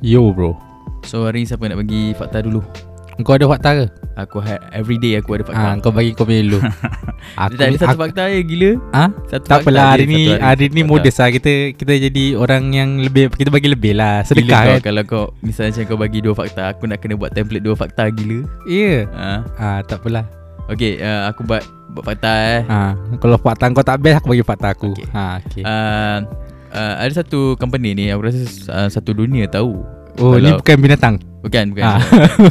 Yo bro So hari ni siapa nak bagi fakta dulu Kau ada fakta ke? Aku ha- every day aku ada fakta Ha, kau bagi kau punya dulu Aku, Dia tak ada satu fakta je gila Ha? satu Tak apalah hari ni satu hari ni modest lah kita kita jadi orang yang lebih kita bagi lebih lah Gila sedekah kau, kan. Kalau kau Misalnya macam kau bagi dua fakta Aku nak kena buat template dua fakta gila Ya. ha? Ah tak apalah. Okay uh, Aku buat Buat fakta eh Ha kalau fakta kau tak best aku bagi fakta aku. Okay. Ha okey. uh, uh, Ada satu company ni Aku rasa uh, Satu dunia tahu oh ni kalau- bukan binatang. Bukan Bukan Ah.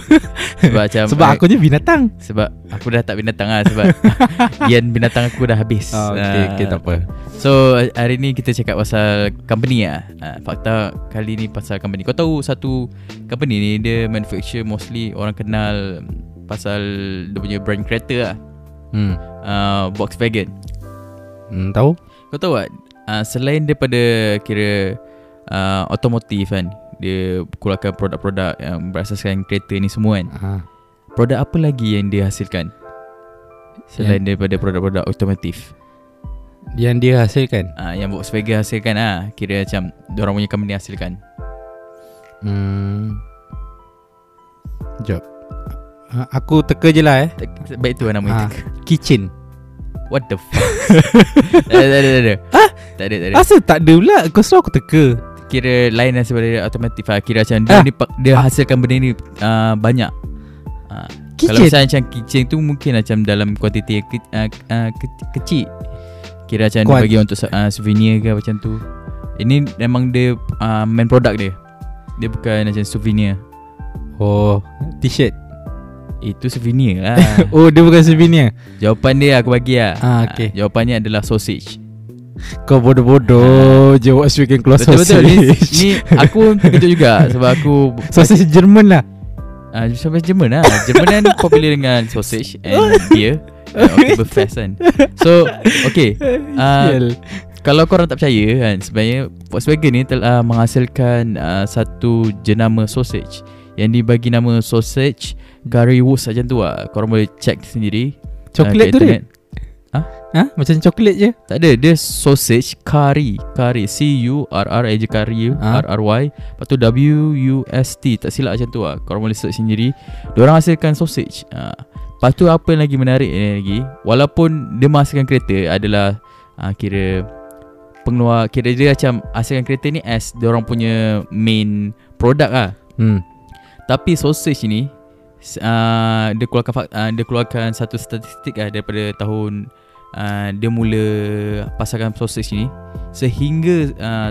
Sebab macam Sebab aku je binatang. Sebab Aku dah tak binatang lah Sebab Yan binatang aku dah habis Oh, okey Ah, okey tak apa. So hari ni kita cakap pasal company lah uh, Fakta kali ni pasal company Kau tahu satu company ni Dia manufacture mostly Orang kenal Pasal Dia punya brand kereta lah Hmm. uh, Volkswagen Hmm tahu? Kau tahu tak uh, Selain daripada Kira uh, Otomotif kan Dia keluarkan produk-produk Yang berasaskan kereta ni semua kan Ha. Produk apa lagi yang dia hasilkan Selain daripada produk-produk otomotif Yang dia hasilkan. uh, Yang Volkswagen hasilkan ah Kira macam Diorang punya company hasilkan Hmm. Jap. Ha, aku teka je lah eh. Baik tu lah nama Ah. itu Kitchen. What the fuck Tak ada tak ada Hah? Tak ada tak ada Asal tak ada pula? Kau selalu aku teka. Kira lain lah daripada otomotif lah Kira macam dia Ah. ni Dia hasilkan benda ni uh, Banyak uh, Kalau Kitchen. misalnya macam kitchen tu Mungkin macam dalam kuantiti ke, uh, uh, ke- kecil Kira macam Kuat- dia bagi untuk uh, souvenir ke macam tu Ini memang dia uh, main product dia Dia bukan macam souvenir Oh, t-shirt. Itu souvenir lah Oh, dia bukan souvenir. Jawapan dia aku bagi lah Ah, okey. Jawapannya adalah sausage Kau bodoh-bodoh je Volkswagen keluar Betul-betul ni, sausage. ni aku terkejut juga Sebab aku Sausage Jerman lah. uh, Sampai Jerman lah Jerman kan popular dengan sausage And beer Oktoberfest kan So Okay uh. Kalau korang tak percaya kan Sebenarnya Volkswagen ni telah menghasilkan uh, Satu jenama sausage Yang dibagi nama sausage Currywurst macam tu lah Korang boleh check sendiri Coklat kat tu dia. internet. Ha? Macam coklat je. Tak ada Dia sausage curry Curry C-U-R-R Eja curry Ha? R-R-Y Lepas tu W-U-S-T Tak silap macam tu lah Korang boleh search sendiri Diorang hasilkan sausage ha. Lepas tu apa yang lagi menarik ni lagi Walaupun dia menghasilkan kereta Adalah ha, Kira Pengeluar Kira dia macam Hasilkan kereta ni As diorang punya Main Product lah Hmm. Tapi sausage ni uh, dia keluarkan uh, dia keluarkan satu statistik lah daripada tahun uh, dia mula pasarkan sausage ni sehingga uh,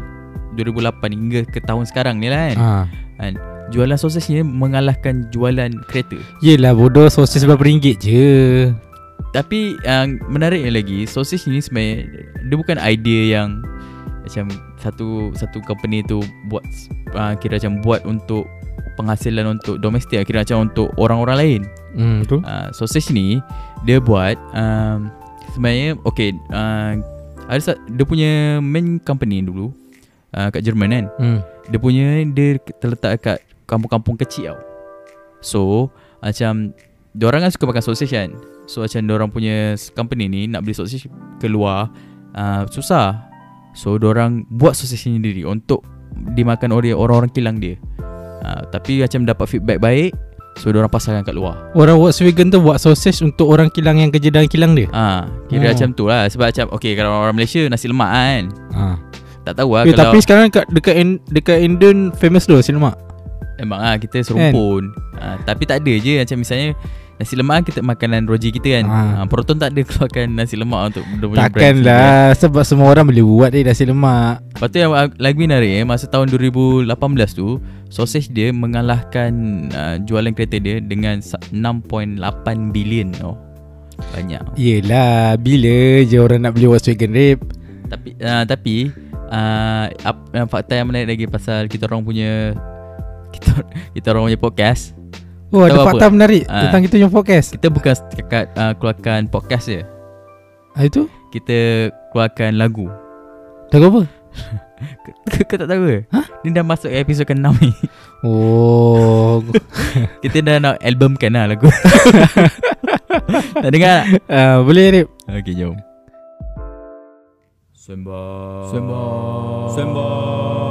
2008 hingga ke tahun sekarang ni lah kan. Ha. kan jualan sausage ni mengalahkan jualan kereta. Yelah bodoh sausage berapa ringgit je. Tapi yang uh, menariknya lagi sausage ni sebenarnya dia bukan idea yang macam satu satu company tu buat uh, kira macam buat untuk penghasilan untuk domestik kira macam untuk orang-orang lain. Hmm tu. uh, sausage ni dia buat um, sebenarnya okay uh, ada dia punya main company dulu uh, kat Jerman kan Hmm. dia punya dia terletak kat kampung-kampung kecil tau so macam Diorang kan suka makan sausage kan So macam diorang punya company ni Nak beli sausage keluar uh, Susah So diorang buat sausage ni sendiri Untuk dimakan oleh orang-orang kilang dia uh, Tapi macam dapat feedback baik So diorang pasarkan kat luar Orang Volkswagen tu buat sausage untuk orang kilang yang kerja dalam kilang dia. Ah, kira Oh. macam tu lah Sebab macam Okay kalau orang Malaysia Nasi lemak kan Ha. Tak tahu lah Eh, kalau tapi sekarang kat dekat In- dekat Indon famous tu nasi lemak. Emang lah kita serumpun ah, Tapi tak ada je Macam misalnya Nasi lemak kita makanan roji kita kan Ah. ah. Proton tak ada keluarkan nasi lemak Untuk dia punya Takkan brand lah sebab semua orang boleh buat dia nasi lemak. Lepas tu yang lagi menarik eh, Masa tahun 2018 tu Sausage dia mengalahkan uh, Jualan kereta dia Dengan sa- 6.8 bilion oh. Banyak Yelah bila je orang nak beli Volkswagen Rip. Tapi uh, Tapi uh, ap, uh, Fakta yang menarik lagi Pasal kita orang punya Kita, kita orang punya podcast Oh ada apa? fakta menarik Ah. tentang kita punya podcast. Kita bukan setakat uh, Keluarkan podcast je Ah itu? Kita keluarkan lagu Lagu apa? Kau kau tak tahu ke? Ha? Ni dah masuk episod ke-6 ni Oh Kita dah nak albumkan lah lagu Tak dengar tak? uh, Boleh Rip Okay jom Sembang Sembang Sembang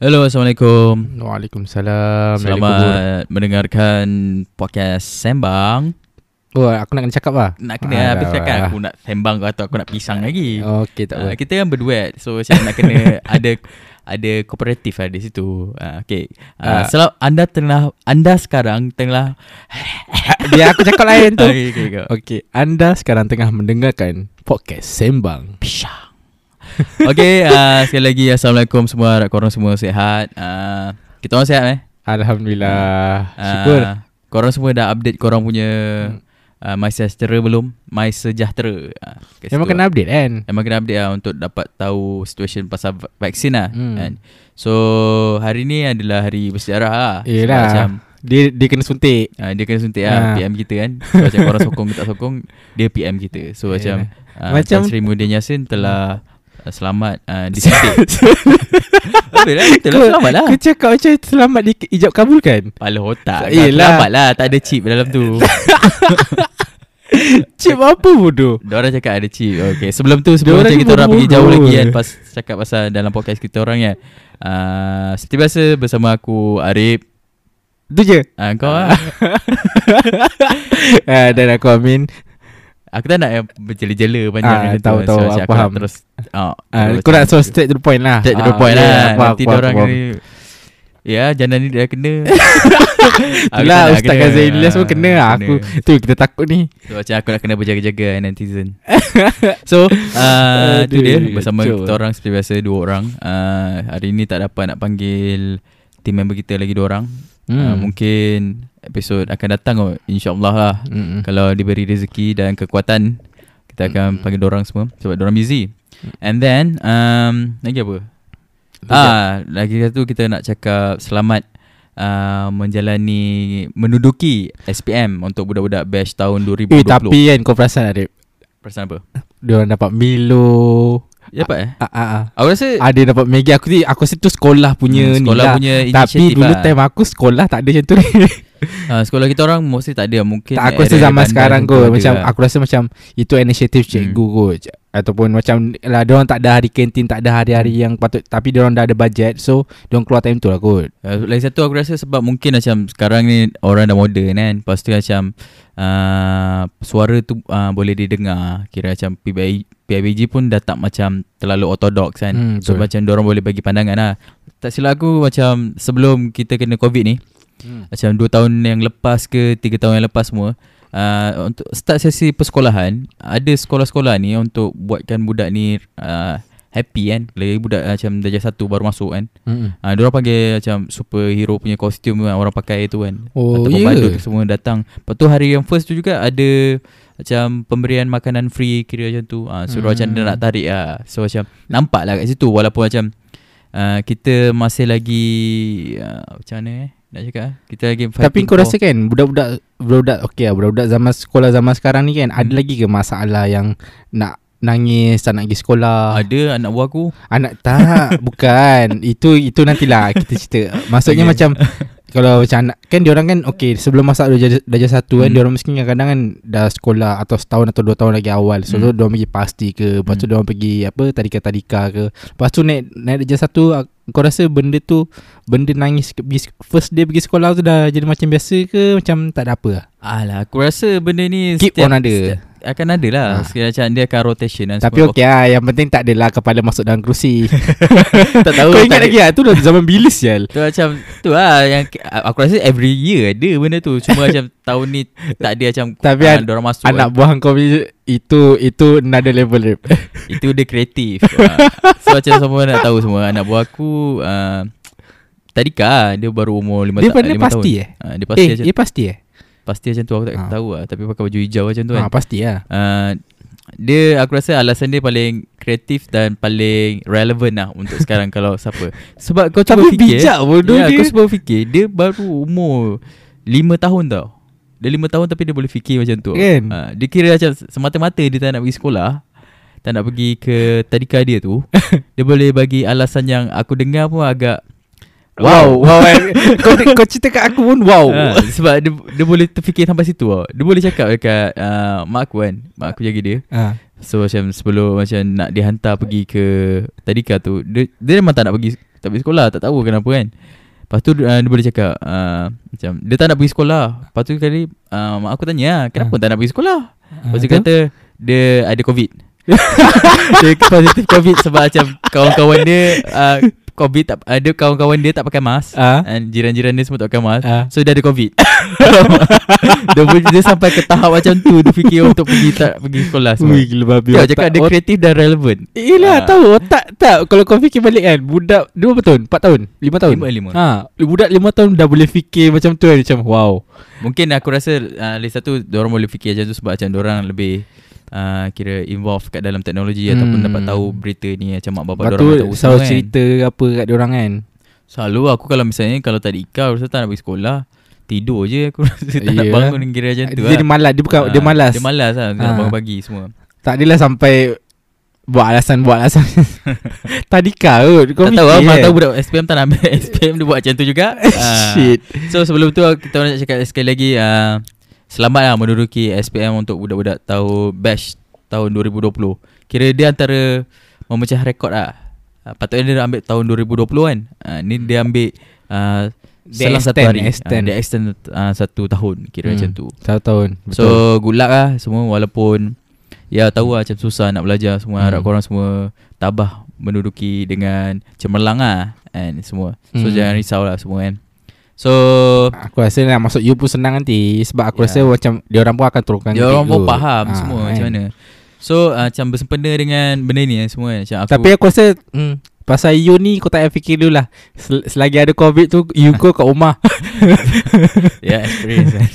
Hello, Assalamualaikum. Waalaikumsalam Selamat mendengarkan podcast Sembang. Oh aku nak kena cakap lah Nak kena habis Alah, cakap aku nak sembang kau atau aku nak pisang lagi. Okay tak Uh, apa kita kan berduet So macam nak kena Ada Ada kooperatif lah di situ uh, Okay uh, Ah. Selamat Anda tengah Anda sekarang Tengah Biar aku cakap lain tu okay, okay. Okay Anda sekarang tengah mendengarkan Podcast Sembang Pisang Okay uh, Sekali lagi Assalamualaikum semua Harap korang semua sihat uh, Kita orang sihat eh Alhamdulillah Ah, Syukur Korang semua dah update korang punya Hmm. uh, My Sejahtera belum My Sejahtera uh, Memang kena lah. update kan Memang kena update lah Untuk dapat tahu Situation pasal va- vaksin lah Hmm. kan? So Hari ni adalah hari bersejarah lah Sebab Yelah. Macam Dia dia kena suntik uh, Dia kena suntik Ah. lah PM kita kan So macam korang sokong ke tak sokong Dia PM kita So macam uh, Macam- Tan Sri Muhyiddin Yassin telah uh, Selamat uh, disuntik. Betul lah Betul lah Selamat lah. Kau cakap macam selamat di ijab kabul kan Kepala otak Yelah. Selamat lah Tak ada chip dalam tu. Cip apa bodoh? Diorang cakap ada chip Okay sebelum tu Sebelum macam kita orang pergi jauh lagi kan Pas cakap pasal dalam podcast kita orang kan. Uh, Seperti biasa bersama aku Arif. Tu je. Uh, Kau lah. Ah, Dan aku Amin Aku tak nak yang berjela-jela panjang Ah, tu. tahu, tahu, aku nak faham. Terus uh, ah, Kau nak so straight to the point lah. Straight to the Ah, point yeah, lah. apa, Nanti apa, orang ni Ya jangan ni dah kena. Aku Itulah Ustaz kena. Ghazali Ilyas pun Ah, kena. lah Aku Tu kita takut ni. So macam aku nak kena berjaga-jaga netizen. So uh, Tu Aduh, dia. Bersama kacau. kita orang Seperti biasa Dua orang. Uh, Hari ni tak dapat nak panggil Team member kita lagi dua orang. Hmm. uh, Mungkin Episod akan datang kot InsyaAllah lah Mm-mm. Kalau diberi rezeki dan kekuatan Kita akan Hmm. panggil orang semua Sebab orang busy And then um, Lagi apa? Ah, lagi satu kita nak cakap selamat uh, menjalani menduduki SPM untuk budak-budak batch tahun 2020. Eh tapi kan kau perasan Arif Perasan apa? Dia orang dapat Milo Ya dapat eh? ah, ah, ah. Aku rasa Ada dapat Maggi Aku ni Aku rasa tu sekolah punya Hmm, ni sekolah lah. punya Tapi inisiatif dulu lah. time aku sekolah tak ada macam tu uh, sekolah kita orang mostly tak ada mungkin Tak aku rasa zaman sekarang kot Macam lah. aku rasa macam Itu inisiatif cikgu kot Ataupun macam lah Diorang tak ada hari kantin Tak ada hari-hari Hmm. yang patut Tapi diorang dah ada budget So Diorang keluar time tu lah kot Uh, lagi satu aku rasa sebab mungkin macam sekarang ni orang dah moden kan. Lepas tu macam uh, suara tu uh, boleh didengar. Kira macam PBI, PIBG pun dah tak macam terlalu ortodox kan. Hmm, so macam orang boleh bagi pandangan lah. Tak silap aku macam sebelum kita kena COVID ni. Hmm. Macam 2 tahun yang lepas ke 3 tahun yang lepas semua. Uh, untuk start sesi persekolahan Ada sekolah-sekolah ni Untuk buatkan budak ni uh, Happy kan Lagi budak macam Darjah satu baru masuk kan. Ah, uh, orang panggil macam superhero punya kostum kan orang pakai tu kan. Oh, Ataupun ya? badut semua datang. Lepas tu hari yang first tu juga ada macam pemberian makanan free kira macam tu. Uh, suruh Hmm. macam dia nak tarik ah. So macam nampak lah kat situ walaupun macam uh, kita masih lagi uh, macam mana eh nak cakap ah? kita lagi Tapi fighting kau for- rasa kan Budak-budak Budak-budak Okay lah Budak-budak zaman sekolah Zaman sekarang ni kan Ada Hmm. lagi ke masalah yang Nak nangis Tak nak pergi sekolah ada anak buah aku Anak tak Bukan Itu itu nantilah Kita cerita Maksudnya Okay. macam Kalau macam anak Kan diorang kan Okay sebelum masuk darjah, darjah satu kan Hmm. Diorang mesti kadang-kadang kan Dah sekolah Atau setahun atau dua tahun lagi awal So Hmm. diorang pergi pasti ke Lepas tu Hmm. diorang pergi Apa Tadika-tadika ke Lepas tu naik Naik darjah satu Kau rasa benda tu Benda nangis pergi, First day pergi sekolah tu Dah jadi macam biasa ke Macam tak ada apa lah Alah aku rasa benda ni Keep on ada. setiap- akan ada lah Ah. Sekiranya macam dia akan rotation dan Tapi okey lah Yang penting tak adalah Kepala masuk dalam kerusi tak tahu Kau ingat lagi lah Tu dah zaman bilis sial Tu macam Tu lah yang Aku rasa every year ada benda tu Cuma macam tahun ni Tak ada macam Tapi ah, an- masuk Anak kan. buah kau Itu Itu another level Rip. Itu dia kreatif Ah. So macam semua nak tahu semua Anak buah aku uh, Tadika Dia baru umur 5 Dia ta- pandai lima tahun pasti eh? Ah, Dia pasti Eh dia pasti eh Pasti macam tu Aku tak Ah. tahu lah. Tapi pakai baju hijau macam tu kan. ha, Pasti lah. Uh, Dia aku rasa alasan dia paling Kreatif dan paling Relevant lah Untuk sekarang Kalau siapa. Sebab kau cuba Tapi fikir bijak bodoh ya, dia. Kau cuba fikir Dia baru umur 5 tahun tau. Dia 5 tahun tapi dia boleh fikir macam tu. Kan? ha, Dia kira macam Semata-mata dia tak nak pergi sekolah Tak nak pergi ke Tadika dia tu. Dia boleh bagi alasan yang Aku dengar pun agak Wow Wow eh. kau, kau cerita kat aku pun Wow Ha, sebab dia, dia boleh terfikir sampai situ tau. Dia boleh cakap dekat uh, mak aku kan. Mak aku jaga dia. ha. So macam sebelum macam nak dihantar pergi ke tadika tu dia, dia memang tak nak pergi tak pergi sekolah tak tahu kenapa kan. Lepas tu uh, dia boleh cakap uh, macam dia tak nak pergi sekolah. Lepas tu kali uh, mak aku tanya "Ah, kenapa tak nak pergi sekolah? Lepas tu dia kata dia ada covid. dia positif covid sebab macam kawan-kawan dia uh, covid tak ada kawan-kawan dia tak pakai mask. Ah. And jiran-jiran dia semua tak pakai mask Ah. So dia ada covid dia, dia sampai ke tahap macam tu Dia fikir untuk pergi tak pergi sekolah semua Ui gila babi Dia cakap dia kreatif dan relevan Yelah Ah. tahu otak tak Kalau kau fikir balik kan Budak Dua berapa tahun? Empat tahun? Lima tahun? Lima, lima. ha, Budak lima tahun dah boleh fikir macam tu kan Macam wow Mungkin aku rasa uh, Lagi satu Diorang boleh fikir macam tu Sebab macam diorang lebih uh, Kira involve kat dalam teknologi Hmm. Ataupun dapat tahu berita ni Macam mak bapak diorang tu tahu selalu semua cerita apa kat diorang kan Selalu aku kalau misalnya Kalau tak ada Ika Aku rasa tak nak pergi sekolah Tidur je Aku rasa tak nak Ya. bangun Kira macam tu Dia, dia malas Dia bukan Dia Ah, malas Dia malas lah Dia nak Ah. bangun pagi semua Tak adalah sampai Buat alasan Buat alasan Tadika kot Kau tak tahu lah Mana kan? tahu budak SPM tak nak ambil SPM dia buat macam tu juga Ah. Shit So sebelum tu kita nak cakap sekali lagi uh, Selamat lah menduduki SPM untuk budak-budak tahu batch tahun 2020 Kira dia antara memecah rekod lah. Uh, Patutnya dia ambil tahun 2020 kan? Uh, Ni dia ambil uh, Dia selang satu extend, hari. Extend. Uh, Dia extend uh, satu tahun Kira Hmm. macam tu. Satu tahun So good luck lah semua walaupun Ya tahu lah macam susah nak belajar semua Hmm. Harap korang semua tabah menduduki dengan cemerlang lah And semua. So Hmm. jangan risau lah semua kan So Aku rasa nak masuk U pun senang nanti Sebab aku Ya. rasa macam Dia orang pun akan turunkan Dia orang pun faham Ah, semua kan. macam mana So uh, macam bersempena dengan benda ni eh, semua kan. Macam aku Tapi aku rasa hmm, Pasal you ni Kau tak payah fikir dulu lah Sel- Selagi ada covid tu You kau kat rumah Ya yeah, experience kan.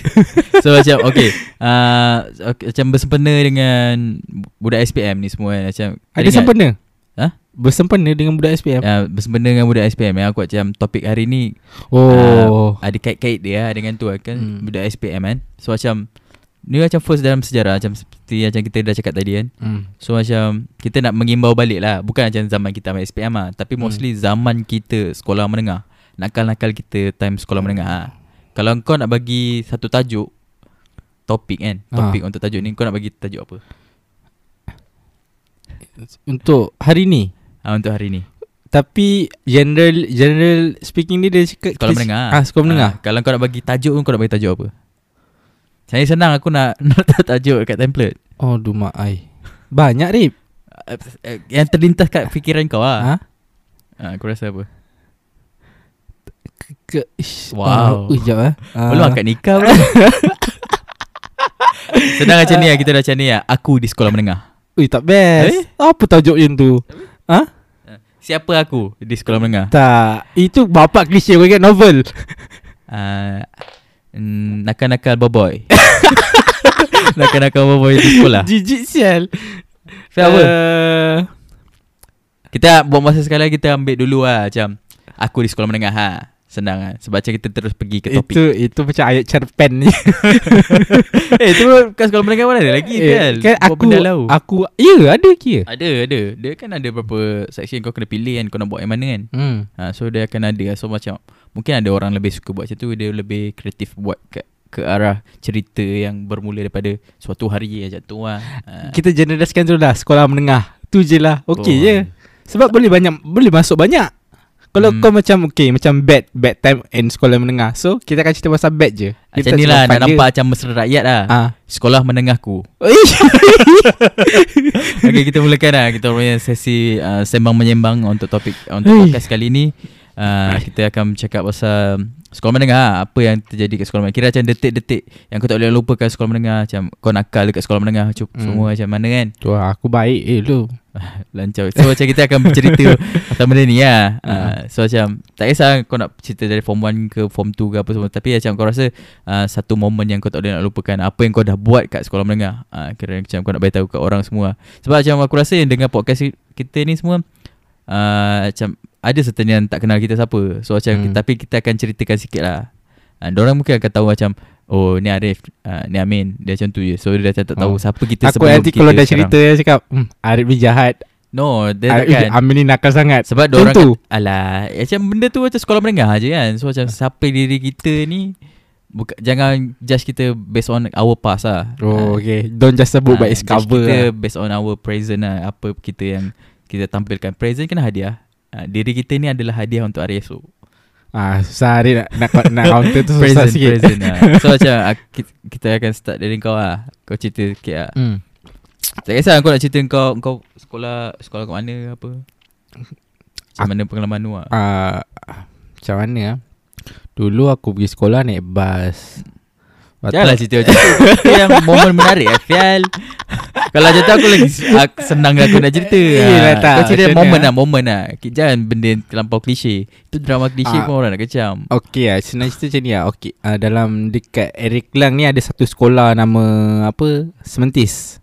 So macam okay, uh, okay Macam bersempena dengan Budak SPM ni semua kan Macam Ada sempena Ha? Bersempena dengan budak SPM uh, Bersempena dengan budak SPM yang Aku macam topik hari ni Oh. Ada kait-kait dia lah dengan tu kan? Hmm. Budak SPM kan? So macam Ni macam first dalam sejarah Macam seperti macam kita dah cakap tadi kan? Hmm. So macam Kita nak mengimbau balik lah. Bukan macam zaman kita ambil SPM lah Tapi Hmm. mostly zaman kita Sekolah menengah. Nakal-nakal kita Time sekolah menengah lah. Kalau kau nak bagi Satu tajuk Topik kan? Ah. Topik untuk tajuk ni Kau nak bagi tajuk apa? Untuk hari ni ha, Untuk hari ni. Tapi General General speaking ni Dia cakap Sekolah kita- menengah. Ah, sekolah menengah. Ah, Kalau kau nak bagi tajuk pun Kau nak bagi tajuk apa? Saya senang aku nak Nak tajuk kat template. Oh dumak ai. Banyak Rip. Ah, eh, Yang terlintas kat fikiran kau lah Ha? ha? Aku rasa apa? Ke, ish, Wow. oh, uh, Sekejap eh. Ah, Belum akad nikah bro. Senang macam ni lah Kita dah macam ni lah Aku di sekolah menengah. Ui tak best. Eh? Apa tajuk yang tu? Ha? Siapa aku di sekolah menengah? Tak. Itu bapak klise Kau ingat? Novel. Uh, mm, Nakal-nakal boboy. Nakal-nakal boboy di sekolah. Jijik sial. Faham apa? Uh, Kita buat masa sekali Kita ambil dulu lah Macam Aku di sekolah menengah ha. Senang lah Sebab macam kita terus pergi ke topik Itu itu macam ayat cerpen ni Eh tu kat sekolah menengah mana ada lagi kan kan Buat aku benda lau aku ya ada kira. Ada ada Dia kan ada beberapa section Kau kena pilih kan Kau nak buat yang mana kan Hmm. ha, So dia akan ada So macam Mungkin ada orang lebih suka buat macam tu Dia lebih kreatif buat ke, ke arah cerita yang bermula daripada Suatu hari macam tu lah ha. Kita generaliskan dulu lah sekolah menengah. Tu je lah. Okey Oh. je. Sebab boleh banyak boleh masuk banyak. Kalau Hmm. kau macam okey macam bad bad time and sekolah menengah. So kita akan cerita pasal bad je. Macam Kita ni tak lah Nak nampak macam mesra rakyat lah Ah. Sekolah menengahku. Okay kita mulakan lah Kita punya sesi uh, Sembang menyembang Untuk topik Untuk podcast kali ni uh, Kita akan cakap pasal Sekolah menengah lah. Apa yang terjadi kat sekolah menengah Kira macam detik-detik Yang kau tak boleh lupakan sekolah menengah Macam kau nakal dekat sekolah menengah Cuk, Hmm. Semua macam mana kan Tu lah, aku baik eh lu. Lancau So macam kita akan bercerita Pasal benda ni lah Ah. uh, So macam Tak kisah kau nak cerita dari form 1 ke form 2 ke apa semua Tapi macam kau rasa uh, Satu momen yang kau tak boleh nak lupakan Apa yang kau dah buat kat sekolah menengah. Uh, Kira macam kau nak beritahu kat orang semua. Sebab macam aku rasa yang dengar podcast kita ni semua uh, Macam ada certain yang tak kenal kita siapa. So macam hmm. Tapi kita akan ceritakan sikit lah uh, Diorang mungkin akan tahu macam Oh ni Arif uh, Ni Amin. Dia macam tu je. So dia macam tak tahu Oh. Siapa kita Aku nanti kita kalau dah sekarang. cerita dia cakap, hmm, Arif ni jahat. No dia Arif, takkan. Amin ni nakal sangat. sebab dia orang Alah Macam benda tu macam sekolah menengah je kan. So macam siapa diri kita ni buka, Jangan judge kita Based on our past lah. Oh Ah, okay. Don't just sebut ah, by its cover kita lah. Based on our present lah. Apa kita yang Kita tampilkan. Present kena hadiah. Ah, Diri kita ni adalah hadiah untuk hari esok Ah, susah hari nak, nak, nak counter tu susah Present sikit. Present lah So macam ah, kita, kita akan start dari kau lah Kau cerita sikit lah hmm. Tak kisah kau nak cerita kau Kau sekolah Sekolah kat mana apa? Macam mana pengalaman lu lah Ah, Macam mana ah? Dulu aku pergi sekolah naik bas. tu- Janganlah cerita macam tu. Itu yang momen menarik lah Fial Kalau macam tu aku lagi aku Senang aku nak cerita. Yelah Ah, tak, Kau cerita momen lah Momen lah. Jangan benda terlampau klise. Itu drama klise Ah. pun orang nak kecam. Okey lah Senang cerita macam ni lah. Okey uh, Dalam dekat Eric Lang ni Ada satu sekolah Nama Apa? Sementis.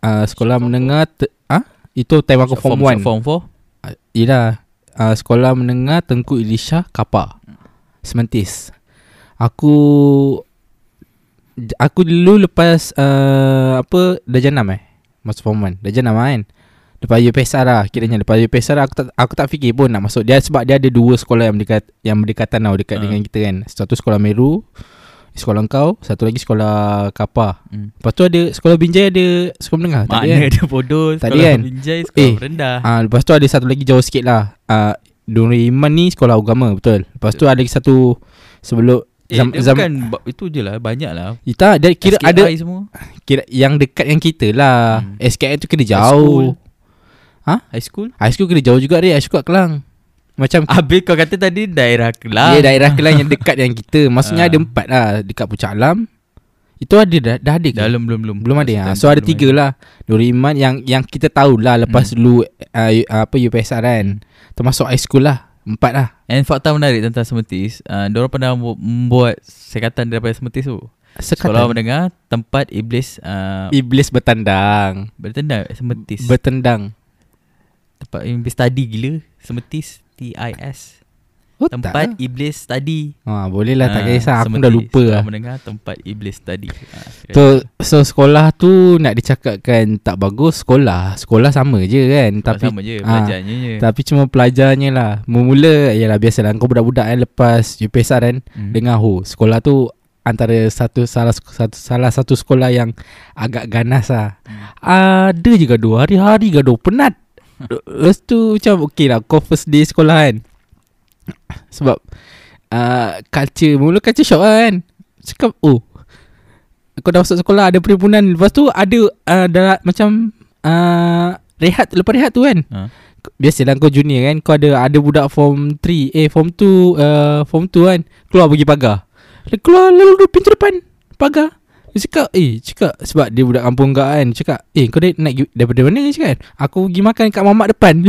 Uh, Sekolah menengah te- ah? Itu time aku form 1 Form 4 uh, Yelah. Uh, Sekolah menengah Tengku Elisha Kapar. Sementis. Aku Aku dulu lepas uh, Apa Darjah 6 eh Masuk form 1 Darjah 6 lah kan Lepas UPSR lah Kiranya lepas UPSR aku tak aku tak fikir pun nak masuk dia sebab dia ada dua sekolah yang berdekat yang berdekatan tau dekat Ah. dengan kita kan. Satu sekolah Meru, sekolah kau, satu lagi sekolah Kapar. hmm. Lepas tu ada sekolah Binjai ada sekolah menengah Mana kan? ada bodoh Sekolah kan? Binjai Sekolah Eh, rendah Ah, lepas tu ada satu lagi jauh sikit lah. Ah, Nurul Iman ni sekolah agama betul. Lepas tu ada lagi satu sebelum Eh zam, dia zam, bukan Itu je lah Banyak lah kita dia kira SKI ada semua kira yang dekat yang kita lah. Hmm. SKM tu kena High school. jauh. High school High school kena jauh juga dia. High school kat Kelang. Macam Habis kau kata tadi Daerah Kelang Dia daerah Kelang yang dekat yang kita Maksudnya Ah. ada empat lah Dekat Puncak Alam Itu ada dah, dah ada ke? Dalam belum belum Belum ada ya? So ada tiga lah Nur Iman yang yang kita tahu lah Lepas Hmm. dulu uh, Apa UPSR kan Termasuk high school lah Empat lah. And fakta menarik tentang Semetis uh, Diorang pernah bu- membuat Sekatan daripada Semetis tu. Sekolah Sekatan mendengar Tempat Iblis uh, Iblis bertandang. Bertendang Semetis. Bertendang. Tempat Iblis study gila Semetis T-I-S oh, Tempat tak Iblis study lah. ha, Boleh lah tak Ah, kisah Aku Semetis. dah lupa lah mendengar Tempat Iblis study Ah, kira- So, so sekolah tu Nak dicakapkan Tak bagus Sekolah Sekolah sama je kan Sekolah Tapi sama je ah, Belajarnya je Tapi cuma pelajarnya lah Mula-mula Yalah biasalah Kau budak-budak kan Lepas UPSR kan Hmm. Dengar ho Sekolah tu Antara satu salah satu salah satu sekolah yang agak ganas lah. Hmm. Ada je gaduh Hari-hari gaduh Penat Lepas tu macam Okay lah Kau first day sekolah kan Sebab uh, Culture Mula culture shock lah kan. Cakap Oh Kau dah masuk sekolah Ada perhimpunan. Lepas tu ada uh, dah, Macam uh, Rehat Lepas rehat tu kan. Ha. Biasalah kau junior kan Kau ada ada budak form 3 Eh form 2 uh, Form 2 kan. Keluar pergi pagar. Dia keluar lalu pintu depan Pagar Dia cakap Eh cakap Sebab dia budak kampung kau kan. Cakap Eh kau dah naik daripada mana? Ni cakap Aku pergi makan kat mamak depan.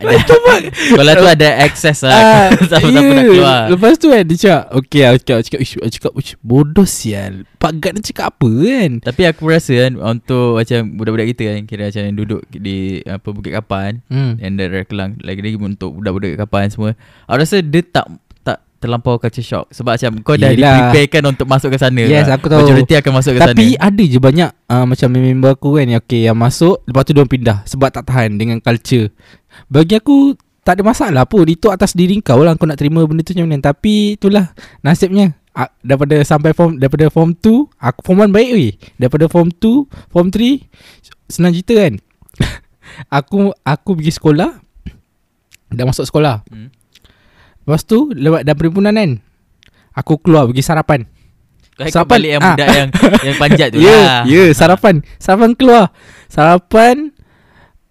What the fuck? Sekolah tu ada access lah. Ah, Siapa-siapa ya. nak keluar. Lepas tu kan Dia cakap Okay aku cakap Cakap, ish, aku cakap "Uish, Bodoh sial. Pak Gad ni cakap apa kan? Tapi aku rasa kan Untuk macam Budak-budak kita kan Kira macam yang duduk Di apa Bukit Kapan hmm. Yang daerah Kelang Lagi-lagi untuk budak-budak Kapan semua Aku rasa dia tak Tak terlampau culture shock. Sebab macam Kau dah Yelah. Untuk masuk ke sana. Yes, lah. aku tahu. Majority akan masuk ke Tapi sana ada je banyak uh, Macam member aku kan yang, okay, yang masuk Lepas tu diorang pindah Sebab tak tahan dengan culture. Bagi aku Tak ada masalah pun. Itu atas diri kau lah Kau nak terima benda tu macam mana. Tapi itulah Nasibnya. Uh, Daripada sampai form Daripada form 2 Aku form 1 baik weh. Daripada form 2 Form 3 Senang cerita kan. Aku Aku pergi sekolah Dah masuk sekolah. Hmm. Lepas tu Lewat dalam perhimpunan kan Aku keluar pergi sarapan Kau Sarapan- balik yang ah. budak yang Yang panjat tu Ya, lah ya, sarapan. Sarapan keluar. Sarapan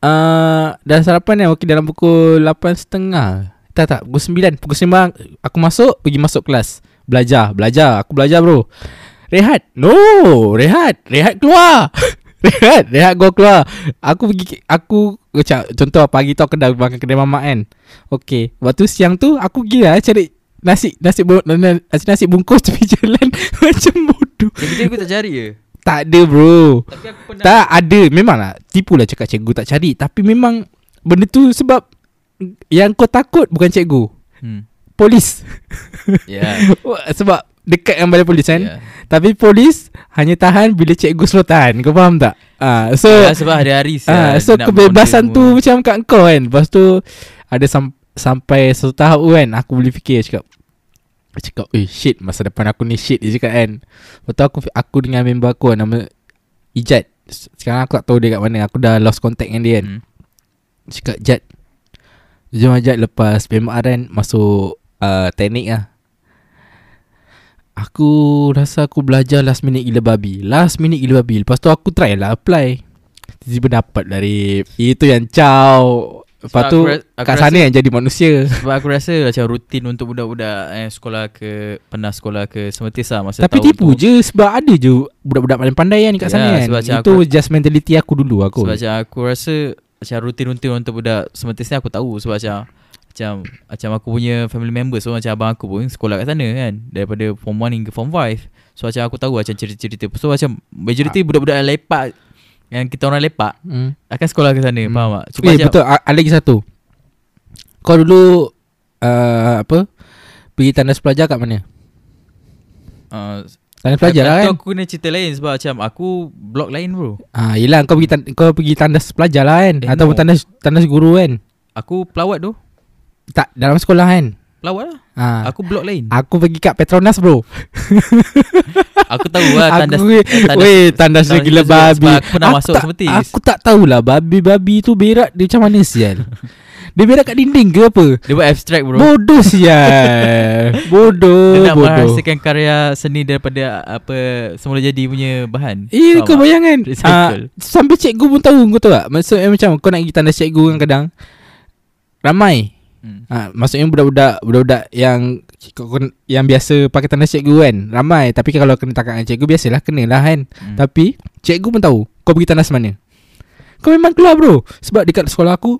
uh, dan sarapan yang okey dalam pukul 8.30. Tak tak, pukul 9, pukul 9 aku masuk, pergi masuk kelas. Belajar, belajar. Aku belajar, bro. Rehat. No, rehat. Rehat keluar. rehat, rehat gua keluar. Aku pergi aku macam contoh pagi tu aku dah makan kedai mamak kan. Okey, waktu siang tu aku pergi lah cari nasi nasi nasi, nasi bungkus tepi jalan. Macam bodoh. Jadi cikgu tak cari je. Tak ada bro. Tapi aku pernah Tak ada. Memang lah Tipu lah cakap cikgu tak cari. Tapi memang Benda tu sebab Yang kau takut Bukan cikgu. Hmm. Polis. Ya. Sebab Dekat dengan balai polis kan? Yeah. Tapi polis Hanya tahan Bila cikgu suruh tahan. Kau faham tak? Ah, So Ya, Sebab hari-hari ah, sial, So kebebasan tu monitor Macam kat kau kan? Lepas tu Ada sam- sampai Satu tahap kan? Aku boleh fikir cakap cakap Eh shit Masa depan aku ni shit Dia cakap kan? Lepas tu aku, aku dengan member aku Nama Ijat. Sekarang aku tak tahu dia kat mana. Aku dah lost contact dengan dia kan? Hmm. Cakap Jad Jom Jad lepas PMR kan? Masuk uh, teknik lah Aku rasa aku belajar last minute gila babi. Last minute gila babi. Lepas tu aku try lah apply. Tiba-tiba dapat dari Itu yang caw. Lepas Sebab tu aku ra- aku Kat rasa- sana yang jadi manusia. Sebab aku rasa macam rutin untuk budak-budak eh, sekolah ke pernah sekolah ke Semetis lah masa Tapi tipu tu. je Sebab ada je Budak-budak paling pandai kan Kat Ya, sana kan. Itu aku- just mentality aku dulu aku. Sebab macam aku rasa macam rutin-rutin untuk budak Semetis ni aku tahu. Sebab macam macam macam aku punya family member so macam abang aku pun sekolah kat sana kan. Daripada form 1 hingga form 5 so macam aku tahu macam cerita-cerita. So macam majority budak-budak yang lepak yang kita orang lepak hmm. akan sekolah ke sana. Hmm. faham tak? Eh betul. A- Ada lagi satu. Kau dulu uh, Apa? Pergi tandas pelajar kat mana? Uh, Tandas pelajar lah kan? aku kena cerita lain sebab macam aku blok lain bro. Ah, yelah kau pergi tan- kau pergi tandas pelajar lah kan? Eh, Ataupun no. tandas tandas guru kan? Aku pelawat tu Tak dalam sekolah kan? Pelawat lah. Ah. aku blok lain. Aku pergi kat Petronas bro. Aku tahu lah Aku tandas pergi- Weh tandas dia tandas gila babi sebab aku pernah masuk tak, semetis. Aku tak tahulah Babi-babi tu berak dia macam mana sial. Dia berak kat dinding ke apa? Dia buat abstract bro. Bodoh sial. Bodoh Dia nak Bodoh. menghasilkan karya seni daripada apa semula jadi punya bahan. Eh Faham kau bayangkan uh, Sampai cikgu pun tahu Kau tahu tak? Maksudnya macam Kau nak pergi tandas cikgu kadang-kadang Ramai Hmm. ha, Maksudnya budak-budak Budak-budak yang Yang biasa pakai tandas cikgu kan Ramai Tapi kalau kena takat dengan cikgu Biasalah kena lah kan Hmm. Tapi Cikgu pun tahu Kau pergi tandas mana Kau memang keluar bro Sebab dekat sekolah aku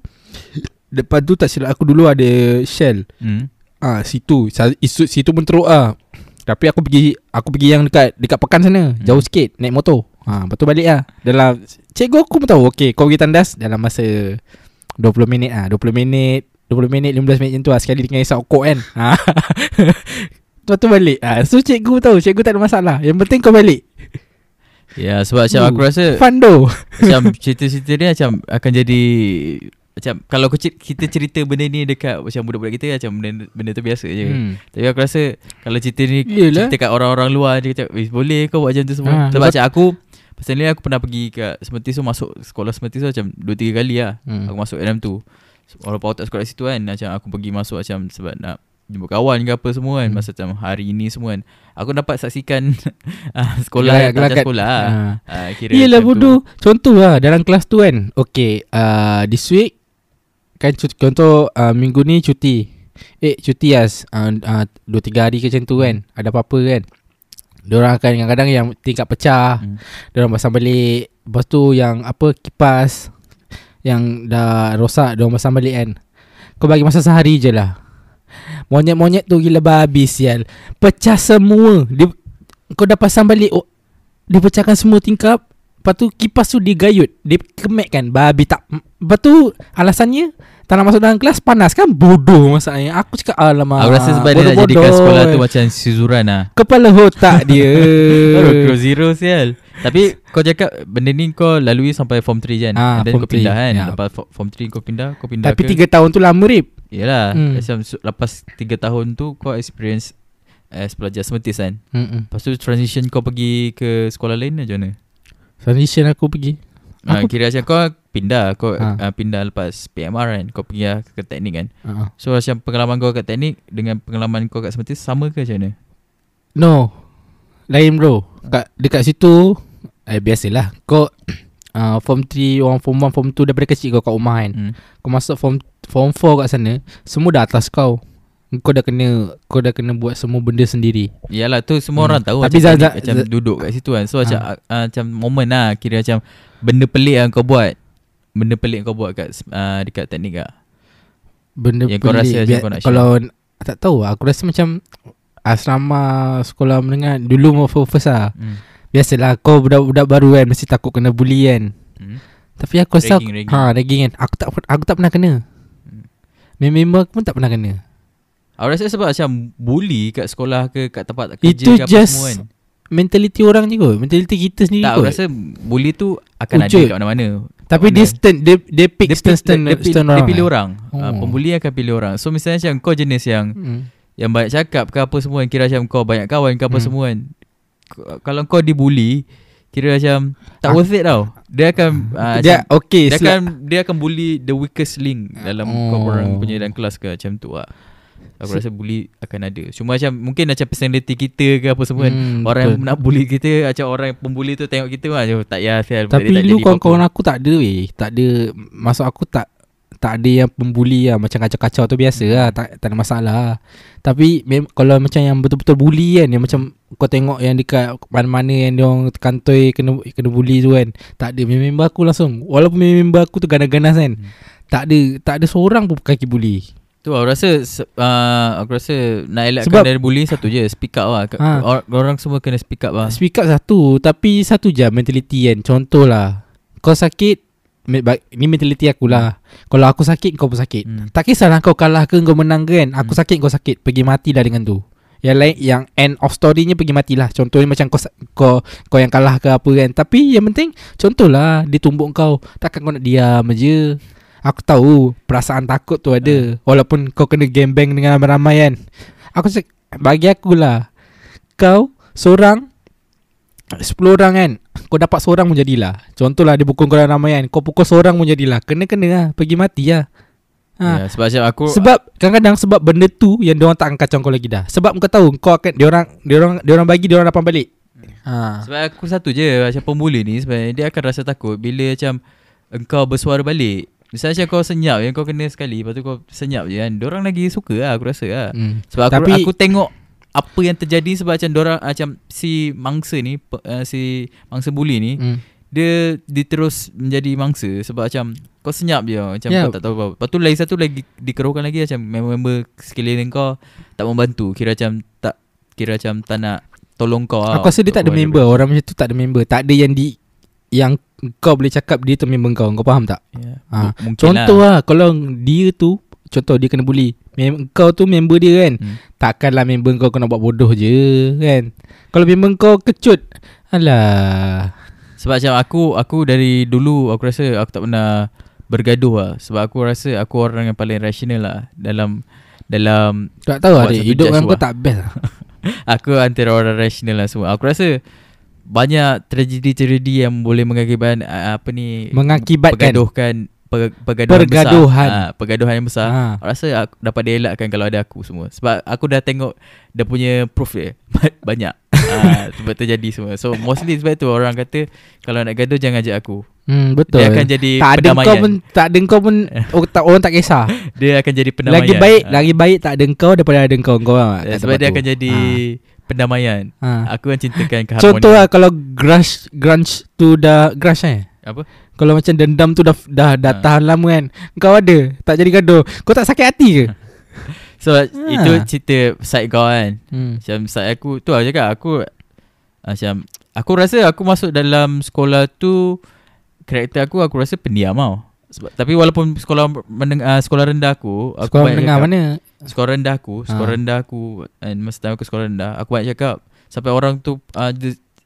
Depan tu tak silap aku dulu ada Shell Hmm. Ah situ Sa- isu, Situ pun teruk ah. Tapi aku pergi Aku pergi yang dekat Dekat pekan sana Hmm. Jauh sikit Naik motor ha, Lepas tu balik lah Dalam Cikgu aku pun tahu Okay kau pergi tandas Dalam masa 20 minit ah 20 minit 20 minit 15 minit macam tu lah Sekali dengan isap okok kan ha. Lepas tu balik ha. So cikgu tahu Cikgu tak ada masalah Yang penting kau balik Ya sebab macam Uh, aku rasa Fun tu macam cerita-cerita dia macam akan jadi macam kalau kita cerita benda ni dekat macam budak-budak kita macam benda benda tu biasa je. hmm. Tapi aku rasa kalau cerita ni Yelah. cerita kat orang-orang luar dia kata, "Eh boleh kau buat macam tu semua." Ha, Sebab macam aku Personally aku pernah pergi kat Semetis tu Masuk sekolah Semetis tu macam 2-3 kali lah Hmm. Aku masuk RM tu Walaupun aku tak sekolah situ kan Macam aku pergi masuk macam Sebab nak jumpa kawan ke apa semua kan Hmm. Masa macam hari ini semua kan. Aku dapat saksikan ah, Sekolah tak macam gelagat. sekolah. Ha. Ah, kira Yelah tu. bodoh. Contoh lah Dalam kelas tu kan. Okay uh, This week Kan cu- contoh uh, Minggu ni cuti. Eh cuti as uh, uh, Dua tiga hari ke macam tu kan. Ada apa-apa kan. Diorang akan kadang-kadang yang tingkat pecah. Hmm. Diorang pasang balik. Lepas tu yang apa Kipas Yang dah rosak Diorang pasang balik kan. Kau bagi masa sehari je lah. Monyet-monyet tu gila babi sial Pecah semua. Dia, Kau dah pasang balik oh, Dia pecahkan semua tingkap Lepas tu kipas tu dia gayut. Dia kemek kan. Babi tak Lepas tu Alasannya Tak nak masuk dalam kelas Panas kan? Bodoh masalahnya. Aku cakap alamak Aku rasa sebab dia nak jadikan sekolah tu macam Suzuran lah Kepala otak dia. Crow zero sial. Tapi kau cakap Benda ni kau lalui sampai form 3 kan? Ah, And then kau pindah 3, kan? Ya. Lepas fo- form 3 kau pindah Kau pindah Tapi ke? tiga tahun tu lama rip. Yelah. Hmm. Macam lepas 3 tahun tu Kau experience As pelajar semetis kan? Mm-mm. Lepas tu transition kau pergi ke sekolah lain macam mana? Transition aku pergi Ha, Aku- kira macam kau pindah Kau Ha. uh, pindah lepas PMR kan Kau pergi lah ke teknik kan uh-huh. So macam pengalaman kau kat teknik Dengan pengalaman kau kat semetis Sama ke macam mana? No Lain bro Kat, Dekat situ Eh biasalah Kau uh, Form 3 Orang form 1 Form 2 Daripada kecil kau kat rumah kan Hmm. Kau masuk form Form 4 kat sana Semua dah atas kau Kau dah kena Kau dah kena buat semua benda sendiri Yalah tu semua Hmm. orang tahu Tapi macam, Zaz- macam Zaz- duduk kat situ kan So Ha. macam uh, macam moment lah Kira macam Benda pelik yang kau buat Benda pelik kau buat kat uh, Dekat teknik lah Benda Yang kau pelik. rasa macam Biar- kau nak Kalau Tak tahu Aku rasa macam Asrama Sekolah menengah Dulu mau first lah hmm. Biasalah kau budak-budak baru kan Mesti takut kena bully kan Hmm. Tapi aku rasa Ragging, ragging. Ha ragging kan Aku tak aku tak pernah kena Hmm. Member aku pun tak pernah kena Aku rasa sebab macam Bully kat sekolah ke Kat tempat kerja Itu ke apa just semua kan Mentality orang je kot Mentality kita sendiri Tak aku kot rasa Bully tu Akan Wujud. ada kat mana-mana Tapi kat dia mana. stand Dia, dia pick dia, stand stand, dia, dia, stand dia orang pilih eh? orang oh. uh. Pembuli akan pilih orang So misalnya macam Kau jenis yang hmm. Yang banyak cakap ke apa semua Kira macam kau banyak kawan ke apa Hmm. semua kan Kalau kau dibuli Kira macam Tak Ah. worth it tau Dia akan uh, Dia okay dia akan dia akan bully the weakest link dalam oh. kau orang punya dalam kelas ke macam tu lah. Aku rasa bully akan ada. Cuma macam mungkin macam personality kita ke apa semua kan. Hmm, Orang yang betul. nak bully kita macam orang yang pembuli tu tengok kita macam tak payah sial. Tapi lu kawan-kawan aku tak ada weh Tak ada Masuk aku tak tak ada yang pembuli lah Macam kacau-kacau tu biasa lah tak, tak ada masalah lah. Tapi mem- Kalau macam yang betul-betul bully kan Yang macam Kau tengok yang dekat Mana-mana yang dia orang kantoi Kena kena bully tu kan Tak ada member aku langsung Walaupun member aku tu ganas-ganas kan Hmm. Tak ada Tak ada seorang pun kaki bully Tu aku rasa uh, aku rasa nak elakkan Sebab- dari bullying satu je speak up lah. Ha. Or, orang semua kena speak up lah. Speak up satu Tapi satu je mentality kan Contoh lah Kau sakit Ni mentality aku lah Kalau aku sakit Kau pun sakit Hmm. Tak kisahlah kau kalah ke Kau menang ke kan Aku Hmm. sakit kau sakit Pergi mati dah dengan tu Yang lain Yang end of story-nya Pergi matilah Contohnya macam kau, kau Kau yang kalah ke apa kan Tapi yang penting Contohlah Dia tumbuk kau Takkan kau nak diam je Aku tahu Perasaan takut tu ada Walaupun kau kena game bang Dengan ramai-ramai kan Aku cak Bagi aku lah Kau Seorang 10 orang kan Kau dapat seorang pun jadilah Contohlah dia pukul kau ramai kan Kau pukul seorang pun jadilah Kena-kena lah Pergi mati lah ha. Ya, sebab macam aku Sebab kadang-kadang sebab benda tu yang dia orang tak kacau kau lagi dah. Sebab kau tahu kau akan dia orang dia orang dia orang bagi dia orang dapat balik. Ha. Sebab aku satu je Macam pembuli ni Sebenarnya dia akan rasa takut Bila macam Engkau bersuara balik Misalnya macam kau senyap Yang kau kena sekali Lepas tu kau senyap je kan Diorang lagi suka lah Aku rasa lah Hmm. Sebab aku, Tapi- aku tengok Apa yang terjadi Sebab macam diorang Macam si mangsa ni uh, Si mangsa bully ni Hmm. Dia Dia terus menjadi mangsa Sebab macam Kau senyap je Macam Ya. kau tak tahu apa Lepas tu lagi satu lagi Dikeruhkan lagi Macam member-member Sekeliling kau Tak membantu Kira macam Tak Kira macam tak nak Tolong kau lah Aku rasa dia tak ada member. Orang macam tu tak ada member. Tak ada yang di yang kau boleh cakap dia tu member kau. Kau faham tak? Ya, Ha, mungkin Contoh lah. lah kalau dia tu contoh dia kena bully. Mem- kau tu member dia kan. Hmm. Takkanlah member kau kena buat bodoh je kan. Kalau member kau kecut Alah Sebab macam aku Aku dari dulu Aku rasa aku tak pernah Bergaduh lah Sebab aku rasa Aku orang yang paling rasional lah Dalam Dalam Tak tahu adik satu Hidup dengan kau lah. tak best lah Aku antara orang rasional lah semua Aku rasa Banyak tragedi-tragedi Yang boleh mengakibatkan uh, Apa ni Mengakibatkan. Pergaduhkan per, Pergaduhan, Pergaduhan. besar. Ha, Pergaduhan yang besar. Ha. Aku rasa aku dapat dielakkan Kalau ada aku semua. Sebab aku dah tengok Dia punya proof dia Banyak. Ha, Sebab terjadi semua. So mostly sebab tu Orang kata Kalau nak gaduh Jangan ajak aku. Hmm, betul. Dia akan jadi tak ada pendamaian. kau pun tak ada kau pun oh, tak, orang tak kisah. Dia akan jadi pendamaian. lagi baik Ha. lagi baik tak ada kau daripada ada kau. Kau Kat Sebab dia tu. akan jadi Pendamaian ha. ha. Aku kan cintakan keharmonian Contoh lah kalau grudge grunge tu dah grudge eh. Apa? Kalau macam dendam tu dah dah, dah Ha. tahan lama kan. Kau ada tak jadi gaduh. Kau tak sakit hati ke? So itu cerita side kau kan hmm. Macam side aku Tu lah cakap Aku Macam Aku rasa aku masuk dalam sekolah tu Karakter aku Aku rasa pendiam tau sebab, Tapi walaupun sekolah meneng, uh, sekolah rendah aku, aku Sekolah menengah cakap- mana? Sekolah rendah aku Sekolah Ha. rendah aku And masa time aku sekolah rendah Aku banyak cakap Sampai orang tu uh,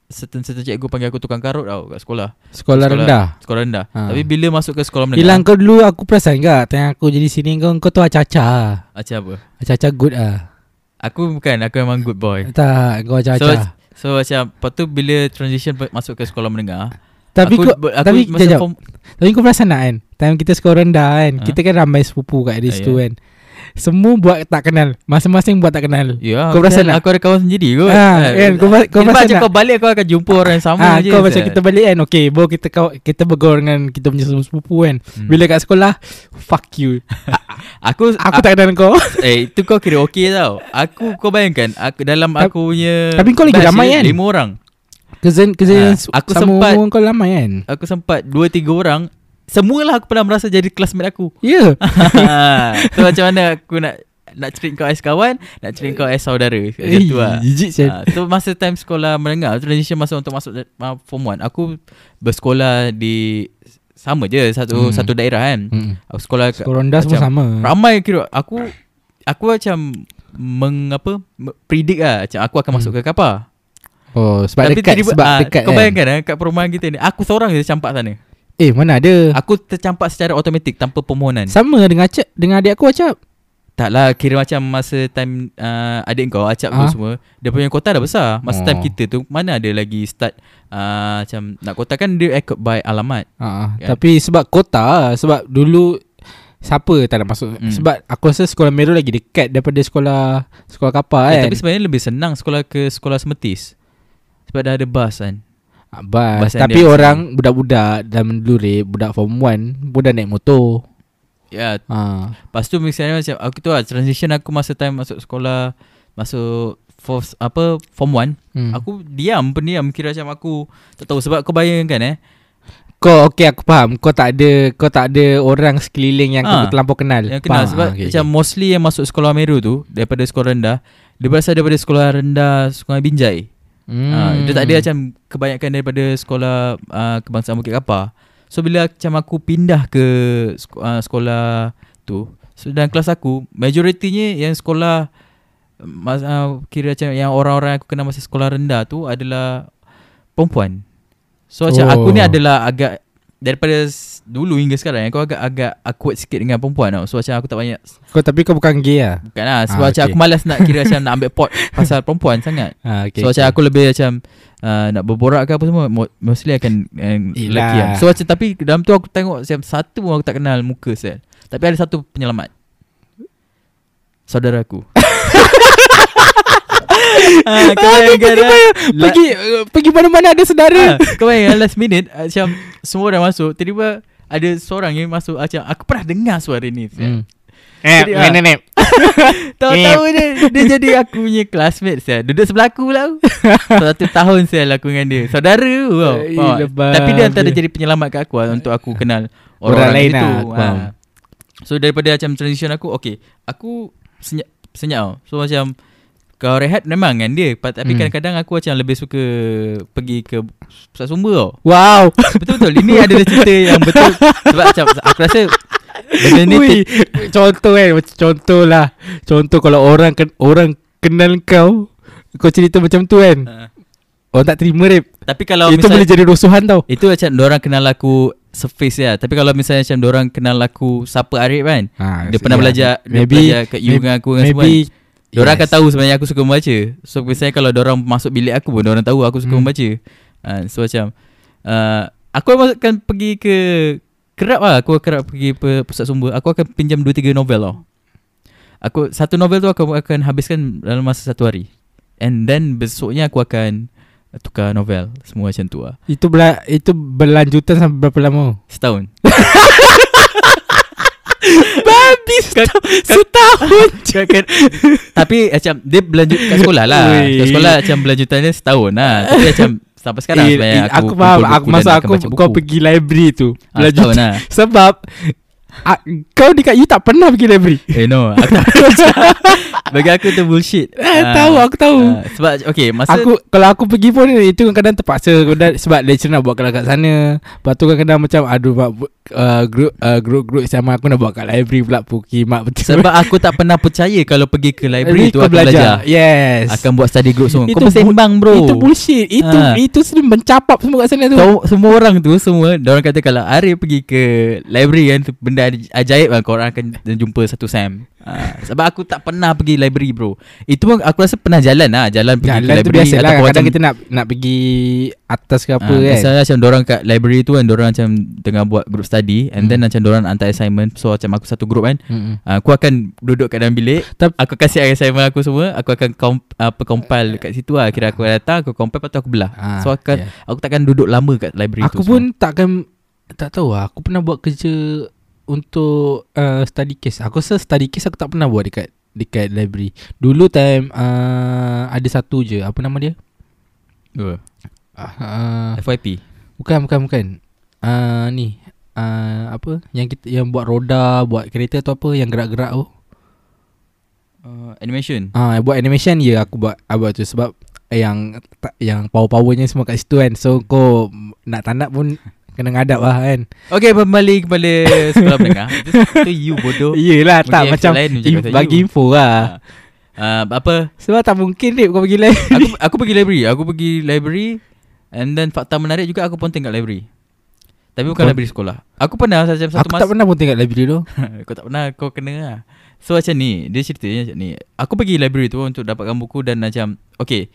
Certain-certain cikgu panggil aku tukang karut tau Kat sekolah Sekolah, Sekolah- rendah. Sekolah rendah Ha. Tapi bila masuk ke sekolah menengah Hilang kau dulu aku perasan tak Tengah aku jadi sini kau kau tu acah-acah. Macam apa Acah-acah good ah. Aku bukan Aku memang good boy Tak kau acah-acah. So macam Lepas tu bila transition Masuk ke sekolah menengah tapi aku, kau aku tapi masa jap, jap. form, Tapi kau perasan tak kan? Time kita sekolah rendah kan? Ha? Kita kan ramai sepupu kat di Ah, situ ya. kan? Semua buat tak kenal. Masing-masing buat tak kenal. Ya Kau perasan kan tak? Aku ada kawan sendiri kot. Ha, kan, Kau, kau perasan macam tak? kau balik Kau akan jumpa orang yang sama ha, je Kau macam kita balik kan? Okay Bo kita kau, kita bergaul dengan Kita punya sepupu kan? Hmm. Bila kat sekolah Fuck you. Aku Aku tak kenal kau. Eh itu kau kira okey tau. Aku kau bayangkan aku Dalam aku punya tapi kau lagi ramai kan? Lima orang Ha, Kezen ha, aku Sama sempat- umur kau lama kan Aku sempat Dua tiga orang Semualah aku pernah merasa Jadi classmate aku Ya yeah. So macam mana aku nak Nak treat kau as kawan Nak treat kau as saudara Macam tu lah Jijik sial Ha, so masa time sekolah menengah transition masa untuk masuk uh, form 1 aku bersekolah di sama je satu Hmm. satu daerah kan. hmm. Aku sekolah Sekolah rendah semua sama ramai kira aku aku macam mengapa predict lah macam aku akan Hmm. masuk ke kapal. Oh sebab Tapi dekat tiba- Sebab ah, dekat Kau kan bayangkan eh, kat perumahan kita ni aku seorang je campak sana. Eh mana ada Aku tercampak secara automatik tanpa permohonan. Sama dengan Acap Dengan adik aku Acap Tak lah Kira macam masa time uh, Adik kau Acap Ah. tu semua Dia punya kota dah besar Masa Oh. time kita tu Mana ada lagi start uh, Macam Nak kota kan Dia ikut by alamat Ha, Kan? Tapi sebab kota Sebab dulu Siapa tak nak masuk Hmm. Sebab aku rasa sekolah Meru lagi dekat Daripada sekolah Sekolah kapal eh, kan Tapi sebenarnya lebih senang Sekolah ke sekolah semetis Sebab dah ada bas kan? Ah, Bas. Bas Tapi orang Budak-budak Dalam dulu Budak form 1 Pun dah naik motor. Ya. Ha. Lepas tu misalnya macam Aku tu lah Transition aku masa time Masuk sekolah Masuk Fourth, apa Form 1 hmm. Aku diam Pendiam Kira macam aku Tak tahu sebab kau bayangkan eh. Kau okay aku faham. Kau tak ada Kau tak ada orang sekeliling Yang Ah, kau terlampau kenal. Yang kenal Faham? Sebab Ah, okay, macam mostly yang masuk sekolah Meru tu Daripada sekolah rendah Dia berasal daripada sekolah rendah Sekolah Binjai hmm. hmm. Dia tak ada macam Kebanyakan daripada sekolah uh, Kebangsaan Bukit Kapar So bila macam aku pindah ke uh, Sekolah tu so, Dan kelas aku Majoritinya yang sekolah mas, uh, Kira macam Yang orang-orang aku kenal Masa sekolah rendah tu Adalah Perempuan So macam Oh. aku ni adalah agak Daripada dulu hingga sekarang Aku agak-agak awkward sikit dengan perempuan tau. So macam aku tak banyak Kau tapi kau bukan gay lah? Bukan lah. Sebab Ah, macam okay. aku malas nak kira macam Nak ambil pot Pasal perempuan sangat. Ha, okay, So macam aku lebih macam uh, Nak berborak ke apa semua mo- Mostly akan uh, Yelah. Lelaki lah. So macam tapi Dalam tu aku tengok Macam satu pun aku tak kenal muka sel. Tapi ada satu penyelamat. Saudara aku ah, Kau bayangkan pergi, lah pergi, uh, pergi mana-mana ada saudara. Ah, Kau bayangkan last minute ah, Macam Semua dah masuk Tiba-tiba Ada seorang yang masuk Macam aku pernah dengar suara ni hmm. Eh, ah. nenek Tahu-tahu dia Dia jadi aku punya classmate saya. Duduk sebelah aku lah Satu tahun saya aku dengan dia. Saudara tau Eh, Faham tak? lebar Tapi dia antara jadi penyelamat kat aku lah, Untuk aku kenal Orang Orang-orang lain itu lah, faham. So daripada macam transition aku Okay Aku senyap Senyap tau. So macam Kau rehat memang dengan dia Tapi Hmm. kadang-kadang aku macam lebih suka Pergi ke Pusat sumber tau Wow Betul-betul Ini adalah cerita yang betul Sebab macam Aku rasa Benda ni Ui, Contoh kan Contoh lah Contoh kalau orang ken, Orang kenal kau Kau cerita macam tu kan Ah. Orang tak terima rap Tapi kalau Itu misal- boleh jadi rusuhan tau Itu macam orang kenal aku surface ya. Tapi kalau misalnya macam orang kenal aku siapa Arif kan. ha, Dia pernah belajar dia Maybe belajar kat U dengan aku dengan semua. Kan. Maybe Diorang akan tahu sebenarnya aku suka membaca. So misalnya kalau orang masuk bilik aku pun orang tahu aku suka Hmm. membaca. Ha, so macam uh, aku akan pergi ke kerap lah aku kerap pergi ke pusat sumber. Aku akan pinjam 2 3 novel tau. Aku satu novel tu aku akan habiskan dalam masa satu hari. And then besoknya aku akan tukar novel semua macam tu lah. Itu bela, itu berlanjutan sampai berapa lama? Setahun. Babi setahun, setahun Kan- kan- Tapi macam Dia berlanjut kat sekolah lah. Kat sekolah macam berlanjutannya setahun lah. Tapi macam Sampai sekarang Eh, sebenarnya eh, Aku faham aku, dan Maksud akan aku Kau pergi library tu Ah, setahun lah. Sebab ah, Kau dekat you tak pernah pergi library Eh no aku tak Bagi aku tu bullshit Eh, Ah, Tahu aku tahu ah, Sebab okay Masa Aku kalau aku pergi pun itu kadang terpaksa kadang, sebab lecturer nak buat kelas kat sana. Lepas tu kadang macam aduh uh, group uh, group group sama aku nak buat kat library pula puki mak betul. Sebab aku tak pernah percaya Kalau pergi ke library tu Aku belajar, Yes. Akan buat study group semua Itu Kau bersembang bro Itu bullshit. Itu Ah. itu sudah mencapap semua kat sana tu. Semua orang tu Semua Diorang kata kalau Arif pergi ke Library kan tu Benda ajaib kan Korang akan jumpa satu Sam. Ha, Sebab aku tak pernah pergi library bro. Itu pun aku rasa pernah jalan lah Jalan pergi Jalan ke tu library biasa lah. Kadang macam- kita nak nak pergi atas ke apa Ah, kan? Misalnya macam Diorang kat library tu kan Diorang macam Tengah buat group study And Hmm. then macam Diorang hantar assignment. So macam aku satu group kan Mm-mm. Ah, Aku akan duduk kat dalam bilik. Aku kasih assignment aku semua Aku akan comp, apa, compile kat situ lah. Kira aku datang Aku compile Lepas tu aku belah. Ah, So aku, yeah. aku takkan duduk lama kat library tu Aku pun takkan Tak tahu lah. Aku pernah buat kerja Untuk uh, study case. Aku rasa study case Aku tak pernah buat dekat Dekat library. Dulu time uh, Ada satu je. Apa nama dia? Semua. uh, FYP Bukan bukan bukan. Uh, Ni. Uh, Apa? Yang kita Yang buat roda Buat kereta tu apa? Yang gerak-gerak tu? Uh, Animation? Ah, uh, buat animation ya aku buat apa tu sebab yang yang power-powernya semua kat situ kan. So kau nak tak nak pun kena ngadap lah kan. Okay kembali kepada sekolah menengah Itu, you bodoh Iyalah tak macam lain in, bagi you. info lah. uh, Apa Sebab tak mungkin Rip kau pergi live. aku, aku pergi library Aku pergi library And then fakta menarik juga Aku pun tinggal library Tapi bukan Kau- library sekolah Aku pernah macam satu aku masa tak pernah pun tengok library tu. Kau tak pernah Kau kena lah So macam ni Dia ceritanya macam ni Aku pergi library tu Untuk dapatkan buku Dan macam Okay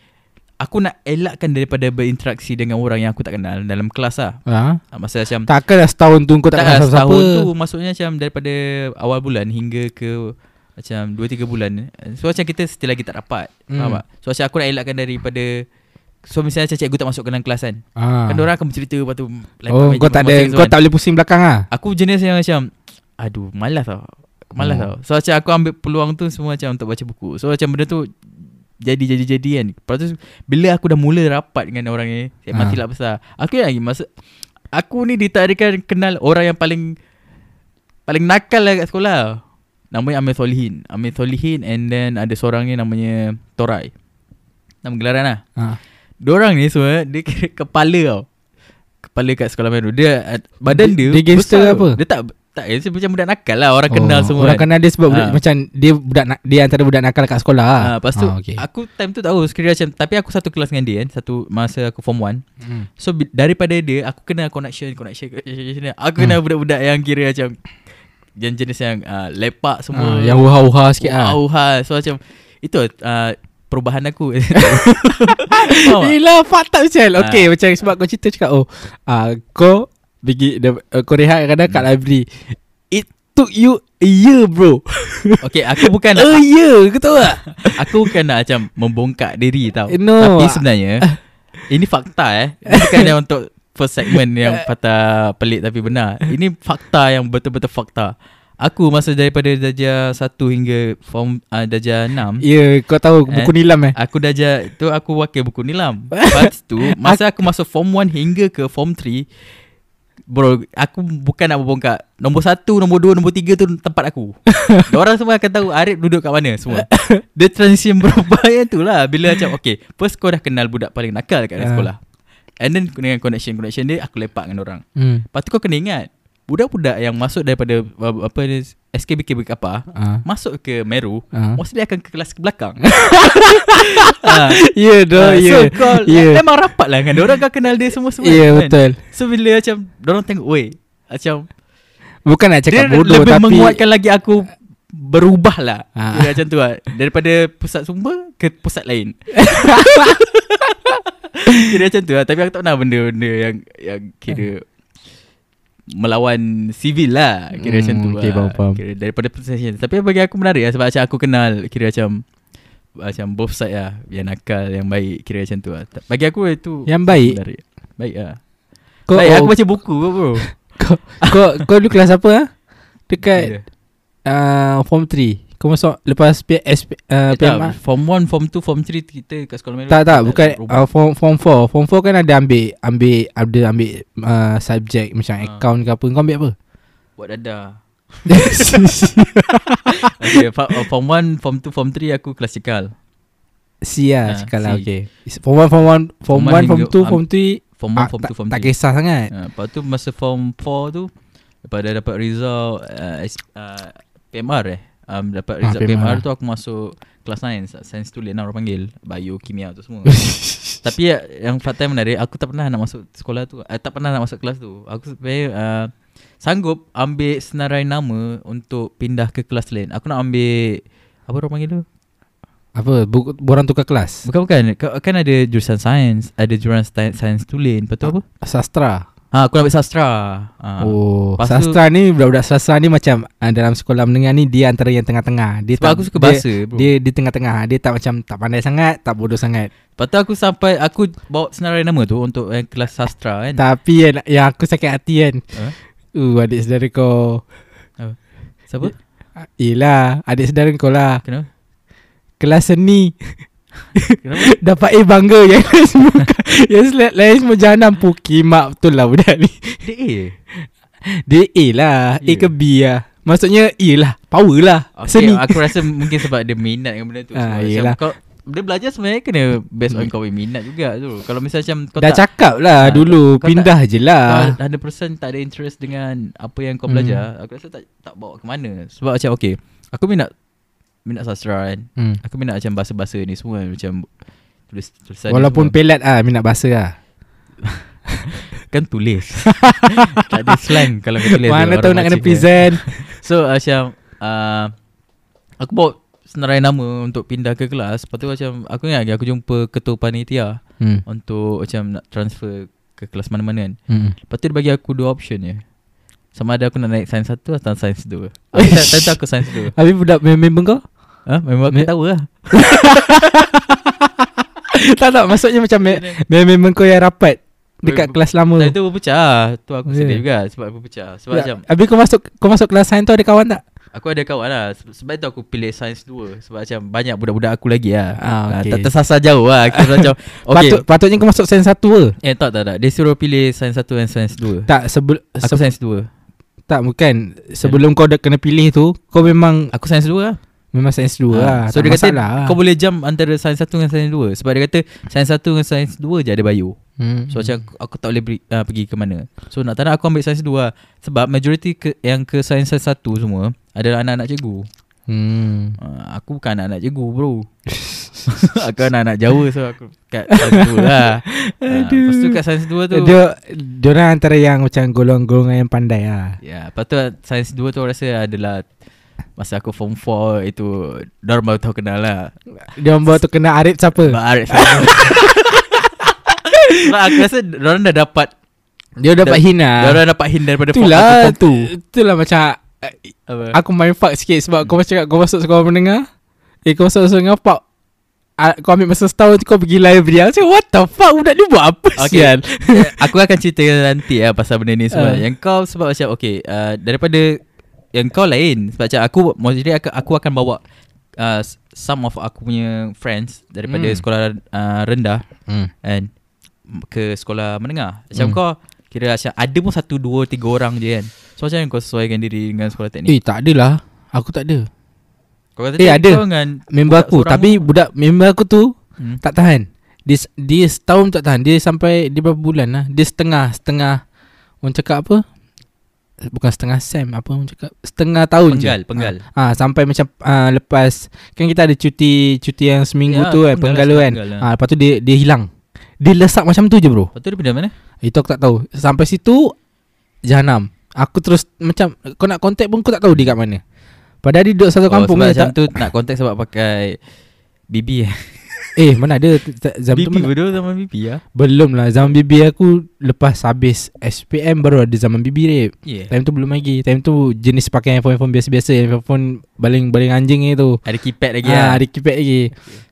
Aku nak elakkan daripada berinteraksi Dengan orang yang aku tak kenal Dalam kelas lah Ha? Ah, Masa macam Takkanlah setahun tu kau tak, tak kenal lah, siapa-siapa. setahun tu Maksudnya macam Daripada awal bulan Hingga ke Macam 2-3 bulan So macam kita Still lagi tak rapat Hmm. Faham tak So macam aku nak elakkan daripada So misalnya macam cikgu tak masuk ke dalam kelas kan Ah. Kan orang akan bercerita Lepas tu Oh, kau tak ada masing-masing kau kan. tak boleh pusing belakang ah. Aku jenis yang macam Aduh malas tau Malas Oh. tau So macam aku ambil peluang tu Semua macam untuk baca buku So macam benda tu Jadi-jadi-jadi kan Lepas tu Bila aku dah mula rapat Dengan orang ni Saya Ha. matilah besar Aku yang lagi masa Aku ni ditakdirkan Kenal orang yang paling Paling nakal lah kat sekolah Namanya Amir Solihin Amir Solihin And then ada seorang ni namanya Torai Nama gelaran lah Ha. Diorang ni semua Dia kira kepala tau Kepala kat sekolah baru Dia Badan Dia- dia dia gangster besar apa? tau. Dia tak Tak dia macam budak nakal lah Orang kenal semua Oh, Orang kan. kenal dia sebab budak, Ah. macam dia budak dia antara budak nakal kat sekolah. Ah, Ah, Lepas tu okay. Aku time tu tahu Sekiranya macam Tapi aku satu kelas dengan dia kan Satu masa aku form 1 Hmm. So daripada dia Aku kenal connection Connection, connection Aku kenal budak-budak yang kira macam Yang jenis yang uh, Lepak semua Ah, yang uha-uha sikit ah. Wow, ha. So macam Itu uh, Perubahan aku? Gila fakta macam Ah. Okay macam sebab kau cerita cakap Oh ah, Kau Pergi uh, Kau rehat kadang kat library. It took you A year bro. Okay aku bukan A nak, year Kau tahu tak? Aku bukan nak macam Membongkak diri tau. No. Tapi sebenarnya Ini fakta eh. Ini bukan yang untuk First segment yang patah pelik tapi benar. Ini fakta yang betul-betul fakta. Aku masa daripada darjah 1 hingga form uh, darjah 6 Ya yeah, kau tahu Buku nilam eh? Aku darjah tu aku wakil buku nilam. Lepas tu Masa aku masuk form 1 hingga ke form 3 Bro Aku bukan nak berbongkak Nombor 1, nombor 2, nombor 3 tu tempat aku. Orang semua akan tahu Arif duduk kat mana semua. Dia transition berubah yang tu lah. Bila macam Okay First kau dah kenal budak paling nakal kat dalam Ah. sekolah. And then dengan connection-connection dia Aku lepak dengan orang. Hmm. Lepas tu kau kena ingat Budak-budak yang masuk daripada uh, Apa SKBK apa ah. Masuk ke Meru Ah. Mostly akan ke kelas ke belakang Ah, Ya dah Ah, Ya So kau Ya. Memang rapat lah dengan Diorang kau kenal dia semua-semua Ya kan? betul So bila macam Diorang tengok Weh Macam Bukan nak Dia cakap bodoh lebih tapi menguatkan lagi aku Berubah lah Ah. Kira macam tu lah Daripada pusat sumber Ke pusat lain Kira macam tu lah Tapi aku tak pernah benda-benda yang Yang kira Melawan civil lah. Kira Hmm, macam tu okay, lah. faham, faham. Kira daripada possession Tapi bagi aku menarik lah Sebab macam aku kenal Kira macam Macam both side lah. Yang nakal Yang baik. Kira macam tu lah. Bagi aku itu Yang baik? Menarik. Baik lah. Kau Baik aku baca buku bro. Kau, kau, kau dulu kelas apa ah? Dekat Ya. uh, Form 3 Kau masuk Lepas P, SP, uh, Tak, PMA form 1, form 2, form 3 kita kat sekolah Melayu Tak tak bukan uh, form form 4. Form 4 kan ada ambil ambil ada ambil uh, subjek macam Ah. account ke apa. Kau ambil apa? Buat dadah okay, uh, Form 1, form 2, form 3 aku klasikal C Ah, lah cakap lah okay. Form 1 form 1 form Form 1 one form hingga- 2 am- form 3 Form 1, ah, form tak, 2, form 3 tak kisah sangat. uh, Lepas tu masa form 4 tu Lepas dah dapat result uh, uh, PMR eh um, Dapat Ah, result PMR. PMR, tu aku masuk Kelas science Science tu lah orang panggil Bio, kimia tu semua Tapi ya, yang fakta yang menarik Aku tak pernah nak masuk sekolah tu eh, Tak pernah nak masuk kelas tu Aku sebenarnya uh, Sanggup ambil senarai nama Untuk pindah ke kelas lain Aku nak ambil Apa orang panggil tu? apa? Bu, borang tukar kelas. Bukan-bukan Ka- Kan ada jurusan sains Ada jurusan sains tulen Lepas tu apa? Sastra. Ha, aku nak ambil sastra ha. Oh, Lepas tu- sastra ni budak-budak sastra ni macam uh, dalam sekolah menengah ni dia antara yang tengah-tengah. Dia Sebab tak, aku suka dia, bahasa bro. Dia di tengah-tengah. Dia tak macam tak pandai sangat, tak bodoh sangat. Lepas tu aku sampai Aku bawa senarai nama tu Untuk yang kelas sastra kan Tapi yang, yang aku sakit hati kan. Apa? Uh, adik saudara kau. Siapa? Ah, Yelah, adik saudara kau lah. Kenapa? Kelas seni? Dapat A bangga Yang lain semua Yang sel- lain semua jahanam. Pukimak betul lah budak ni. Dia A? Dia A lah. A Ya. ke B lah. Maksudnya A lah. Power lah. Okay, Seni Aku rasa mungkin sebab dia minat dengan benda tu. Ah, macam yelah. kau, Dia belajar sebenarnya kena Based on Hmm. kau minat juga tu. Kalau misalnya macam kau Dah tak cakap lah Ah, dulu. kau- Pindah je lah. kau 100% tak ada interest dengan Apa yang kau Hmm. belajar Aku rasa tak tak bawa ke mana. Sebab macam okay Aku minat Minat sastra kan hmm. Aku minat macam bahasa-bahasa ni semua Macam tulis tulisan Walaupun semua. pelat ah Minat bahasa lah Kan tulis Tak ada slang Kalau kau tulis tu, Mana tahu nak kena kan. present So macam uh, Aku bawa senarai nama untuk pindah ke kelas Lepas tu macam Aku ingat lagi aku jumpa ketua panitia Hmm. Untuk macam nak transfer ke kelas mana-mana kan Hmm. Lepas tu dia bagi aku dua option je Sama ada aku nak naik sains 1 atau sains 2 Time tu aku sains 2 Habis budak member kau? Ha? Memang aku tahu lah. Tak tak. Maksudnya macam me- member kau yang rapat dekat kelas lama. Time tu berpecah Tu aku Yeah. sedih juga Sebab aku pecah. Sebab Ya, macam Habis kau masuk kau masuk kelas sains tu ada kawan tak? Aku ada kawan lah. Se- Sebab itu aku pilih sains 2 Sebab macam banyak budak-budak aku lagi lah. Ah, okay. Tak tersasar jauh lah. Kira macam Okay Patut patutnya kau masuk sains satu ke? Eh tak tak tak. Dia suruh pilih sains 1 dan sains 2 Tak sebelum Aku sains 2 tak bukan sebelum kau dah kena pilih tu kau memang Aku sains 2 lah memang sains 2 Ah, lah. So tak dia kata lah. Kau boleh jump antara sains 1 dengan sains 2 Sebab dia kata Sains 1 dengan sains 2 je ada bio hmm. So macam aku, aku tak boleh beri, uh, pergi ke mana So nak tak nak aku ambil sains 2 lah Sebab majoriti ke, yang ke sains 1 semua Adalah anak-anak cikgu hmm. uh, Aku bukan anak-anak cikgu bro Aku anak-anak Jawa So aku kat sains 2 lah uh, Lepas tu kat sains 2 tu Dia orang antara yang macam golong-golongan yang pandai lah. Ya, lepas tu sains 2 tu rasa adalah Masa aku form 4 itu Diorang baru tahu kenal lah Dia orang bawa tu kena Arif siapa? Sebab Arif Sebab aku rasa Diorang dah dapat Dia dapat Dah- hina. Diorang dapat hint daripada Itulah form tu. Itulah macam 2 Apa? aku main fuck sikit sebab kau macam kau masuk sekolah menengah. Eh kau masuk sekolah menengah pak. Kau ambil masa setahun tu kau pergi library Aku cakap what the fuck Budak ni buat apa Okay. sial Aku akan cerita nanti lah Pasal benda ni semua Ah. Yang kau sebab macam Okay uh, Daripada Yang kau lain Sebab macam aku Maksudnya aku, aku akan bawa uh, Some of aku punya friends Daripada Hmm. sekolah uh, rendah hmm. And Ke sekolah menengah Macam Hmm. kau Kira macam Ada pun satu Dua tiga orang je kan So macam kau sesuaikan diri Dengan sekolah teknik Eh tak adalah Aku tak ada Kau kata eh, ada. dengan Member aku Tapi tu- budak member aku tu hmm. Tak tahan Dia, dia setahun tak tahan Dia sampai Dia berapa bulan lah Dia setengah Setengah Orang cakap apa Bukan setengah sem Apa orang cakap Setengah tahun Penggal je Penggal Ah, sampai macam ah, lepas kan kita ada cuti cuti yang seminggu Ya, tu kan penggal lah, kan. penggal. Ah, lepas tu dia dia hilang. Dia lesak macam tu je bro. Lepas tu dia pindah mana Itu aku tak tahu. Sampai situ jahanam. Aku terus macam kau nak contact pun aku tak tahu dia kat mana. Padahal dia duduk satu kampung oh, sebab je, macam tak, tu Nak contact sebab pakai BB eh. Eh mana ada zaman tu BB betul zaman BB ya? Belum lah Zaman BB aku Lepas habis SPM baru ada zaman BB rap Yeah. Time tu belum lagi Time tu jenis pakai handphone-handphone biasa-biasa Handphone baling-baling anjing tu. Ada keypad lagi ah, lah. Ada keypad lagi.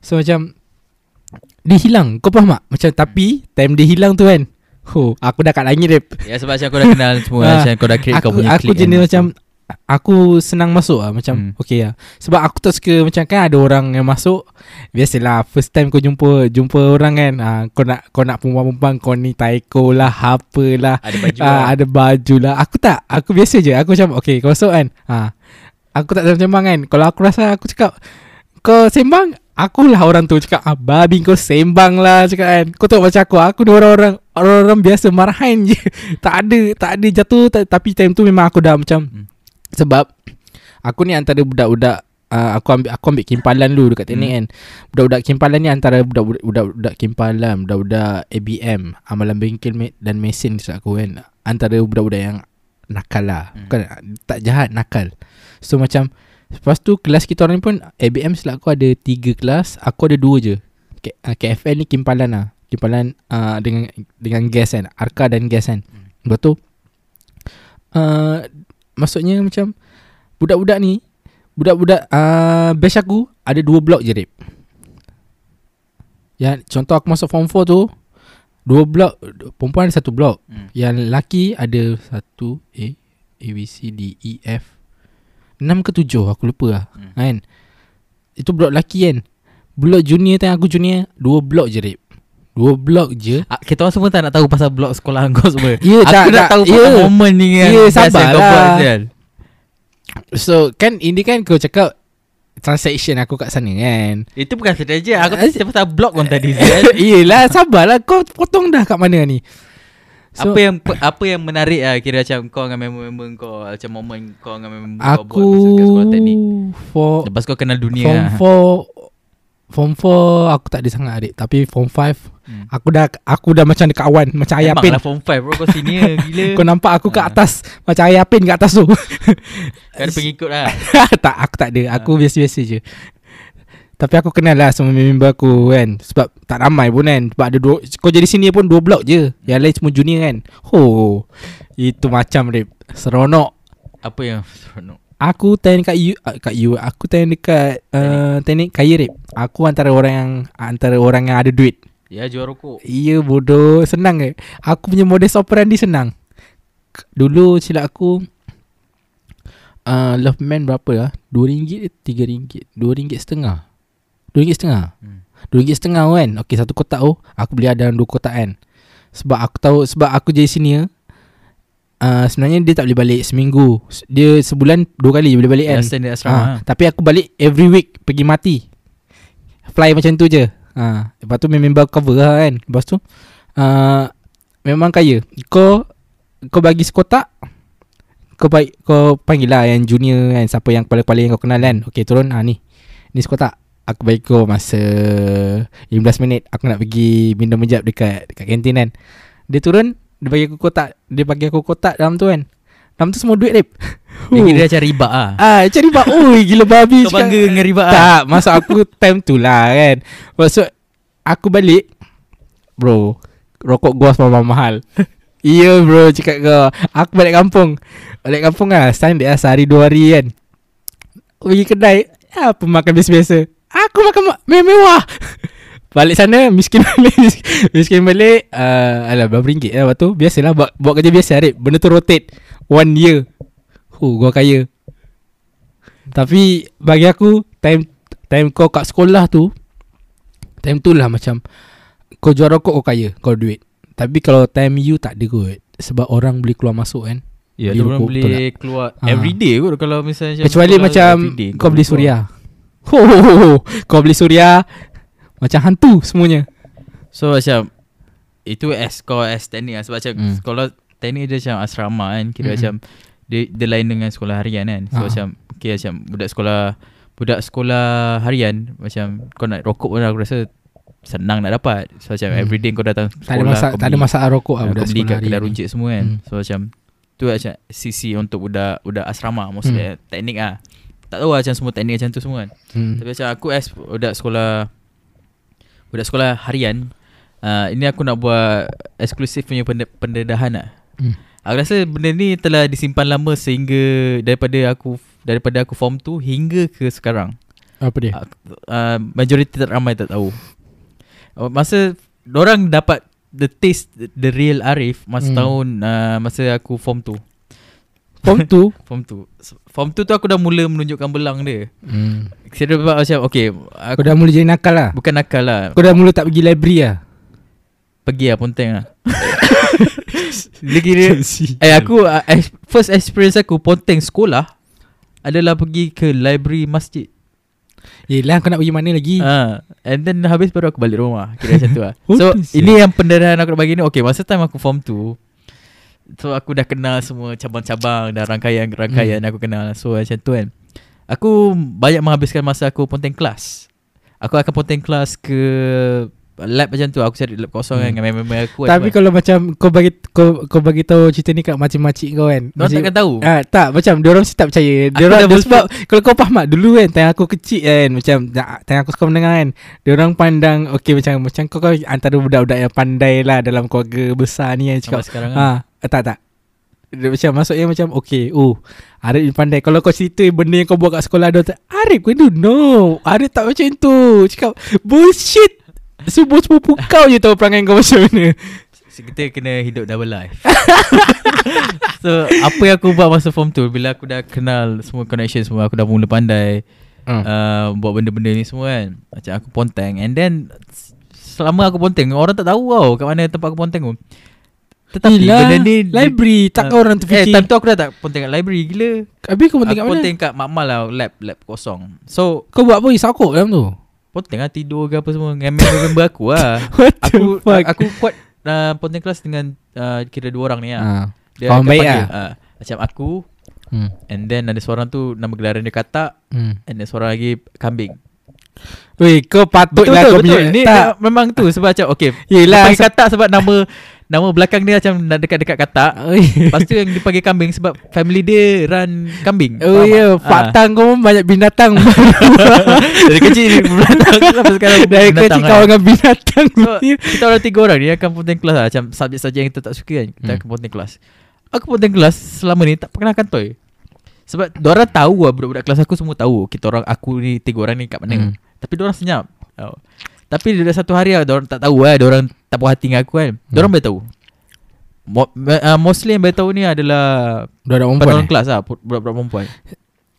So macam Dia hilang Kau faham tak? Macam tapi Time dia hilang tu kan. Oh, aku dah kat langit rap Ya sebab macam kau dah kenal semua. Ah, Macam kau dah create kau Aku, punya aku clique jenis kan. macam Aku senang masuk lah Macam Hmm. okay lah. Sebab aku tak suka Macam kan ada orang yang masuk Biasalah First time kau jumpa Jumpa orang kan ah, Kau nak Kau nak perempuan-perempuan Kau ni taiko lah Apalah Ada baju ah, lah. Ada baju lah. Aku tak Aku biasa je Aku macam Okay kau masuk kan ah, Aku tak sembang kan. Kalau aku rasa Aku cakap Kau sembang? Akulah orang tu cakap ah, Babi kau sembang lah Cakap kan. Kau tengok macam aku Aku ni orang-orang Orang-orang biasa Marahan je. Tak ada Tak ada jatuh tak, Tapi time tu memang aku dah macam Hmm. Sebab Aku ni antara budak-budak uh, Aku ambil aku ambil kimpalan dulu Dekat teknik Hmm. kan. Budak-budak kimpalan ni Antara budak-budak Budak-budak kimpalan Budak-budak ABM Amalan bengkel dan mesin Kisah aku kan. Antara budak-budak yang Nakal lah. Hmm. Bukan Tak jahat Nakal. So macam Lepas tu kelas kita orang ni pun ABM silap aku ada 3 kelas Aku ada 2 je. K, uh, KFL ni kimpalan lah. Kimpalan uh, dengan dengan gas kan Arka dan gas kan. Hmm. Lepas tu uh, Maksudnya macam Budak-budak ni Budak-budak uh, Batch aku Ada 2 blok je Rip. Yang contoh aku masuk form 4 tu 2 blok Perempuan ada satu blok Hmm. Yang lelaki ada satu A A B C D E F. 6 ke 7 aku lupa lah. Hmm. kan? Itu blok lelaki kan? Blok junior time aku junior 2 blok je Rip 2 blok je Ah, Kita orang semua tak nak tahu pasal blog sekolah kau semua Ya, Aku tak, nak tak, tahu ya. pasal momen ni kan Ya, yang sabarlah. So kan ini kan kau cakap Transaction aku kat sana kan Itu bukan saja Aku Ah, tak pasal blog kau tadi Sial. Yelah sabarlah Kau potong dah kat mana ni So, apa yang apa yang menarik lah kira macam kau dengan member-member kau macam momen kau dengan member kau Aku buat masa kat sekolah teknik. For Lepas kau kenal dunia Form lah. Form 4 aku tak ada sangat adik. Tapi form 5 Hmm. Aku dah aku dah macam dekat awan Macam ayah pin lah form 5 bro. Kau senior gila. Kau nampak aku kat Ah. atas Macam ayah pin kat atas tu. Kau ada pengikut lah. Tak aku tak ada. Aku biasa-biasa je. Tapi aku kenal lah Semua member aku kan. Sebab tak ramai pun kan. Sebab ada dua Kau jadi sini pun Dua blok je. Yang lain semua junior kan. Oh Itu macam rip. Seronok. Apa yang seronok Aku tanya kat you uh, Kat you Aku tanya dekat uh, Teknik kaya rip. Aku antara orang yang Antara orang yang ada duit. Ya jual rokok. Iya bodoh. Senang ke? Aku punya modus operandi senang. Dulu silap aku uh, Love man berapa lah? RM2 ke RM3 RM2 setengah. RM2 setengah? Hmm. RM2 setengah kan? Okay satu kotak tu Aku beli ada dua kotak kan? Sebab aku tahu Sebab aku jadi senior uh, Sebenarnya dia tak boleh balik seminggu. Dia sebulan dua kali boleh balik kan? Kan standard asrama ha. Tapi aku balik every week Pergi mati. Fly macam tu je. Ha, Lepas tu member cover lah kan. Lepas tu uh, Memang kaya. Kau Kau bagi sekotak Kau baik Kau panggil lah yang junior kan Siapa yang kepala-kepala yang kau kenal kan. Okay turun. Ha, ni. Ni sekotak. Aku bagi kau masa 15 minit. Aku nak pergi minum menjap dekat Dekat kantin kan. Dia turun Dia bagi aku kotak. Dia bagi aku kotak dalam tu kan. Dalam tu semua duit Rip. Dia kira macam riba lah Ah, cari bak. Oi, gila babi. Kau bangga dengan riba lah Tak, masa aku time tu lah kan. Maksud aku balik bro, rokok gua semua mahal. Iya bro cakap kau. Aku balik kampung. Balik kampung lah Standard lah sehari dua hari kan. Pergi kedai Apa makan biasa-biasa? Aku makan ma- mewah-mewah Balik sana Miskin balik Miskin balik uh, Alah berapa ringgit lah Lepas tu. Biasalah buat, buat kerja biasa Arif. Benda tu rotate. One year. Huh gua kaya. Tapi Bagi aku Time Time kau kat sekolah tu Time tu lah macam Kau jual rokok kau kaya Kau duit. Tapi kalau time you tak ada kot Sebab orang boleh keluar masuk kan Ya, dia orang boleh keluar Ah. everyday kot kalau misalnya Kecuali macam everyday, Kau beli suria. Ho, ho, ho, ho. Kau beli suria Macam hantu semuanya So macam Itu as kau as teknik lah Sebab macam Hmm. Sekolah teknik dia macam asrama kan Kira Mm-mm. macam dia, dia lain dengan sekolah harian kan So Ah. macam Okay macam Budak sekolah Budak sekolah harian Macam Kau nak rokok pun aku rasa Senang nak dapat So macam Hmm. everyday kau datang sekolah Tak ada kau Tak ada masalah rokok lah ah, Budak Kau beli sekolah kat hari kedai ni. runcit semua kan Hmm. So macam Tu macam Sisi untuk budak Budak asrama Mostly teknik lah Tak tahu lah macam semua teknik macam tu semua kan hmm. tapi macam aku as budak sekolah Budak sekolah harian uh, Ini aku nak buat Eksklusif punya pende- pendedahan lah. Hmm. Aku rasa benda ni telah disimpan lama Sehingga Daripada aku Daripada aku form tu Hingga ke sekarang. Apa dia? Uh, Majoriti tak ramai tak tahu. Uh, Masa Orang dapat The taste The real Arif Masa Hmm. tahun uh, Masa aku form tu Form tu Form tu Form tu tu aku dah mula menunjukkan belang dia. Hmm. Kira macam Okay Kau aku dah mula jadi nakal lah? Bukan nakal lah. Kau dah mula tak pergi library lah? Pergi lah Ponteng lah. Dia kira Eh aku uh, ex- First experience aku Ponteng sekolah Adalah pergi ke library masjid. Yelah kau nak pergi mana lagi? Uh, And then habis baru aku balik rumah Kira macam tu lah. So ini yang pendarahan aku nak bagi ni. Okay masa time aku form tu So aku dah kenal semua cabang-cabang Dan rangkaian-rangkaian Hmm. aku kenal So macam tu kan Aku banyak menghabiskan masa aku ponteng kelas Aku akan ponteng kelas ke Lab macam tu Aku cari lab kosong kan Hmm. Dengan member aku kan. Tapi kalau macam Kau bagi kau, kau bagi tahu cerita ni kat makcik-makcik kau kan Diorang takkan tahu Ah tak macam dia orang mesti tak percaya. Dia orang sebab kalau kau faham dulu kan time aku kecil kan macam time aku sekolah menengah kan. Dia orang pandang okey macam macam kau kau antara budak-budak yang pandai lah dalam keluarga besar ni yang Sampai cakap. sekarang kan Ha tak tak. Dia macam maksudnya macam okey oh Arif ni pandai. Kalau kau cerita benda yang kau buat kat sekolah Dia tak Arif kau No. Arif tak macam tu. Cakap Bullshit. Semua sepupu kau je tahu perangai kau macam mana. Kita kena hidup double life. So apa yang aku buat masa form tu Bila aku dah kenal Semua connection semua Aku dah mula pandai Hmm. uh, Buat benda-benda ni semua kan. Macam aku ponteng. And then Selama aku ponteng Orang tak tahu tau Kat mana tempat aku ponteng tu Tetapi Yelah, benda ni Library Tak Ah, orang Eh terfikir time tu aku dah tak ponteng kat library Gila Habis kau ponteng kat Aku mana ponteng kat Makmal lah Lab Lab kosong So Kau buat apa Isakok dalam tu Ponteng lah tidur ke apa semua Dengan member-member aku lah What Aku the fuck aku kuat uh, ponteng kelas dengan uh, Kira dua orang ni lah ha. Dia Kawan akan baik lah. ah, Macam aku hmm. And then ada seorang tu Nama gelaran dia Katak Hmm. And then seorang lagi Kambing Weh kau patut Betul lah betul, kau punya Ni tak. memang tu sebab macam okay. Yelah, Dia panggil katak sebab nama nama belakang dia macam nak dekat-dekat katak. Oi. Lepas tu yang dipanggil kambing sebab family dia run kambing. Oh ya, tak? Pak Ah. Tang kau pun banyak binatang. Dari kecil binatang sampai sekarang Dari binatang kecil kan. kau dengan binatang. So, kita orang tiga orang ni akan ponting kelas lah Macam subjek-subjek yang kita tak suka kan Kita Hmm. akan ponting kelas Aku ponting kelas selama ni tak pernah kantoi Sebab orang tahu lah Budak-budak kelas aku semua tahu Kita orang aku ni Tiga orang ni kat mana Hmm. Tapi orang senyap oh. Tapi ada satu hari lah Diorang tak tahu lah Diorang tak puas hati dengan aku kan Diorang boleh tahu Mo- uh, Mostly yang boleh tahu ni adalah Budak perempuan. Orang Eh? kelas lah Budak-budak perempuan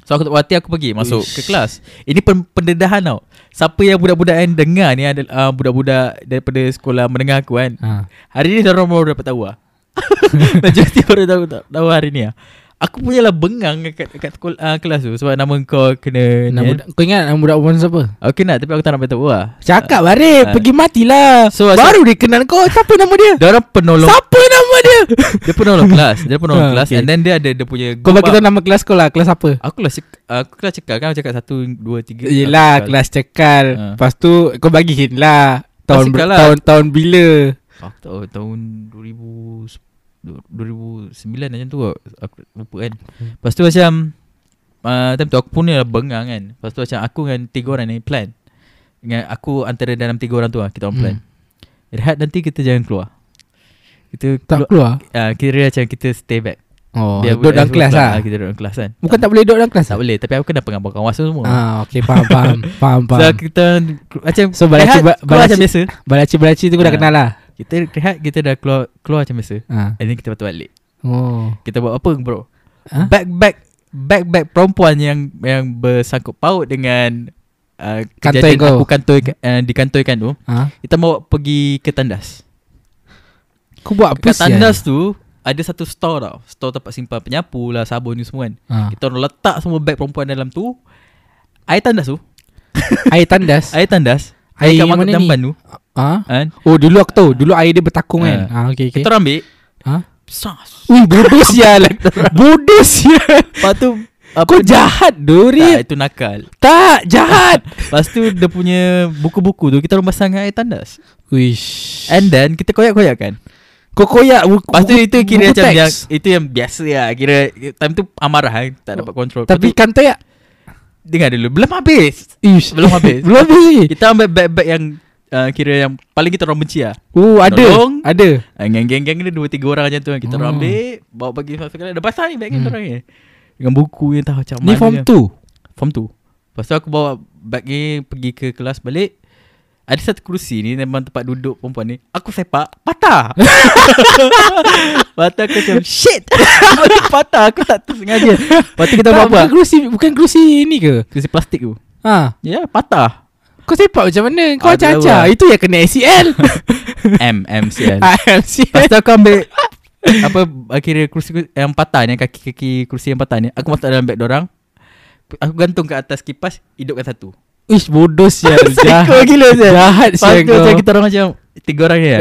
So aku tak puas hati Aku pergi masuk Ish. ke kelas Ini pen- pendedahan tau Siapa yang budak-budak yang dengar ni adalah uh, Budak-budak daripada sekolah mendengar aku kan Ha. Hari ni orang baru dapat tahu lah Majoriti orang tahu, tahu hari ni lah Aku punya lah bengang kat, kat sekolah, uh, kelas tu Sebab nama kau kena Nama budak, kau ingat nama budak perempuan siapa? Aku kenal tapi aku tak nak beritahu lah Cakap Barik Ah. Pergi matilah So, Baru dia kenal kau Siapa nama dia? Dia orang penolong Siapa nama dia? Dia penolong kelas Dia penolong Ah, kelas okay. And then dia ada dia punya Kau bagi tahu nama kelas kau lah Kelas apa? Aku kelas cek- Aku kelas cekal kan Aku cakap satu Dua tiga Yelah cekal. kelas cekal Ha. Lepas tu Kau bagi lah Tahun cekal ber- lah. tahun tahun bila Aku tahu tahun 2000 2009 macam tu. Aku lupa kan. Lepas tu macam uh, Time tu aku pun ni lah bengang kan. Lepas tu macam aku dengan tiga orang ni plan. Dengan aku antara dalam tiga orang tu lah Kita orang plan. Hmm. Rehat nanti kita jangan keluar. Kita Tak keluar, keluar? Uh, Kira macam kita stay back. Oh Biar Duduk dalam semua kelas lah? Ah, Kita duduk dalam kelas kan. Bukan tak boleh duduk dalam kelas? Tak boleh Tapi aku kena pengambil kawasan semua. Ah, okay, faham, faham, faham, So faham. kita Macam So, balaci- balaci- macam biasa. Balaci-balaci tu kau dah Ah. kenal lah. Kita rehat Kita dah keluar Keluar macam biasa Ha. And then kita patut balik Oh. Kita buat apa bro Ha? Back-back Back-back perempuan yang Yang bersangkut paut dengan uh, Kantoi Kejadian kau. aku kantoi, uh, Dikantoikan tu Ha? Kita bawa pergi ke tandas Kau buat apa Kat sih? tandas tu Ada satu store tau Store tempat simpan penyapu lah Sabun ni semua kan Ha. Kita orang letak semua beg perempuan dalam tu Air tandas tu Air tandas. Air tandas Air Air kat mana ni? Tu Ha? kan? Oh, dulu aku tahu. Dulu air dia bertakung kan. Ah. Ha, okey okey. Kita orang ambil Ha? Sas Ui, bodoh sial. bodoh sial. Lepas tu apa Kau jahat Tak Dori. itu nakal Tak, jahat. Lepas tu dia punya buku-buku tu Kita orang pasang air tandas Wish. And then kita koyak-koyak kan kau koyak Lepas tu itu kira macam yang Itu yang biasa lah Kira time tu amarah kan Tak dapat kontrol Tapi tu, kan tak Dengar dulu Belum habis Ish. Belum habis. Belum habis. Kita ambil bag-bag yang uh, Kira yang Paling kita orang benci lah Oh, ada. Tolong. Ada. uh, Geng-geng dia Dua tiga orang macam tu kan Kita orang Oh. ambil Bawa pergi masuk sekali Dah pasang ni bag kita Hmm. orang ni Dengan buku yang tahu macam Ni mana form kan. 2. Form 2 Lepas tu aku bawa bag ni Pergi ke kelas balik Ada satu kerusi ni Memang tempat duduk perempuan ni Aku sepak Patah Patah aku macam Shit Patah aku tak tersengaja Lepas tu kita buat apa bukan kerusi, bukan kerusi ni ke? Kerusi plastik tu Ha. Ya yeah, patah Kau sepak macam mana? Kau Ah, lah. Itu yang kena ACL. M M CL ACL. Lepas tu aku ambil Apa Akhirnya kerusi yang patah ni Kaki-kaki kerusi yang patah ni Aku masuk dalam beg dorang Aku gantung ke atas kipas Hidupkan satu Ish bodoh sial. Psycho Jahat. gila sial. Jahat sial tu macam kau. kita orang macam Tiga orang Ya.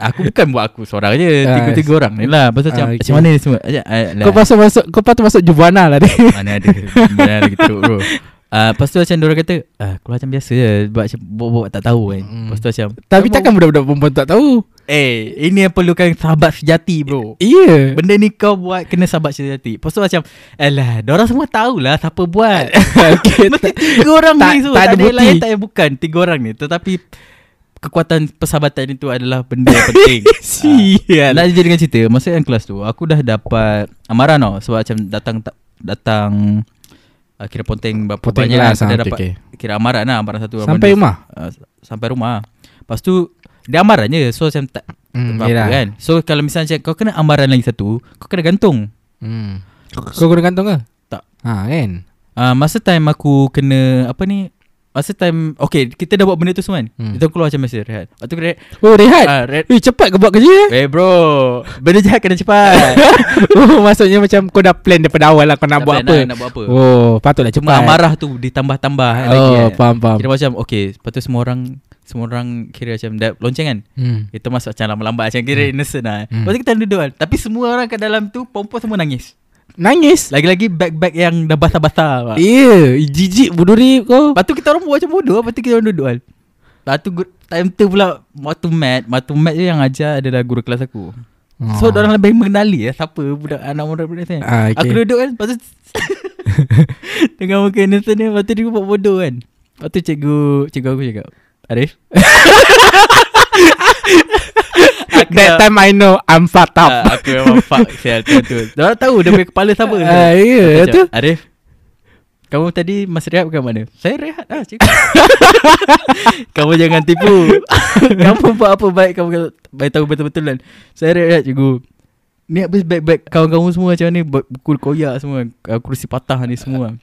Aku bukan buat aku seorang je Ah, Tiga-tiga orang ni lah tu macam Ah, okay. Macam mana ni semua ah, lah. Kau pasal masuk kau patut masuk Juvana lah. Mana ada Mana ada gitu bro Uh, lepas tu macam diorang kata ah, Keluar macam biasa je Buat macam Buat-buat tak tahu kan. Hmm. Lepas tu macam Tapi kamu- takkan budak-budak perempuan tak tahu. Eh Ini yang perlukan sahabat sejati bro. Iya. Benda ni kau buat Kena sahabat sejati. Lepas tu macam Alah Diorang semua tahulah Siapa buat. Okay, Mesti tak- tiga orang tak- ni tu tak ada Tak ada lain Tak ada bukan Tiga orang ni. Tetapi Kekuatan persahabatan itu adalah Benda yang penting. Sial. Nak jadi dengan cerita Masa yang kelas tu Aku dah dapat Amaran tau Sebab macam datang tak Datang uh, Kira ponteng Berapa Ponteng banyak kelas, Aku ah, okay, dapat okay. Kira amaran lah Amaran satu Sampai amaran rumah. dua. uh, Sampai rumah Lepas tu Dia amaran je So macam tak Hmm, apa kan So kalau misalnya Kau kena amaran lagi satu Kau kena gantung Hmm. Kau guna kantong ke? Tak. Ha kan. uh, Masa time aku kena Apa ni Masa time Okay kita dah buat benda tu semua kan? Hmm. Kita keluar macam biasa Rehat. Lepas tu rehat. Oh rehat. uh, rehat. Eh cepat kau buat kerja Eh? Bro. Benda jahat kena cepat. Oh maksudnya macam kau dah plan daripada awal lah kau nak Tak buat apa? lah, Nak buat apa. Oh patutlah Cuma cepat amarah tu ditambah-tambah kan, Oh lagi kan. faham faham. Kira macam okay Lepas tu semua orang Semua orang kira macam dah lonceng kan? Hmm. Kita masuk macam lambat-lambat Macam kira innocent lah. Hmm. Lepas tu kita duduk kan? Tapi semua orang kat dalam tu Perempuan semua nangis Nangis. Lagi-lagi bag-bag yang dah basah-basah. Ya yeah, Jijik bodoh ni kau. Lepas tu kita orang buat macam bodoh Lepas tu kita orang duduk kan Lepas tu time tu pula Waktu mat Waktu mat tu yang ajar adalah guru kelas aku. So orang lebih mengenali ya Siapa budak anak muda budak ni. Ah, okay. Aku duduk kan Lepas tu Tengah muka innocent ni Lepas tu dia buat bodoh kan Lepas tu cikgu Cikgu aku cakap Arif Aku That time I know I'm fucked up. Ah, Aku memang fuck Sial tu. Tu Diorang tahu Dia punya kepala siapa Ah, ya, Aku tu. cakap, Arif Kamu tadi Masa rehat bukan mana? Saya rehat lah cikgu Kamu jangan tipu. Kamu buat apa baik Kamu Baik tahu betul-betul kan Saya rehat cikgu. Ni habis bag-bag Kawan-kawan semua macam ni buat Pukul koyak semua Ah, Kursi patah ni semua.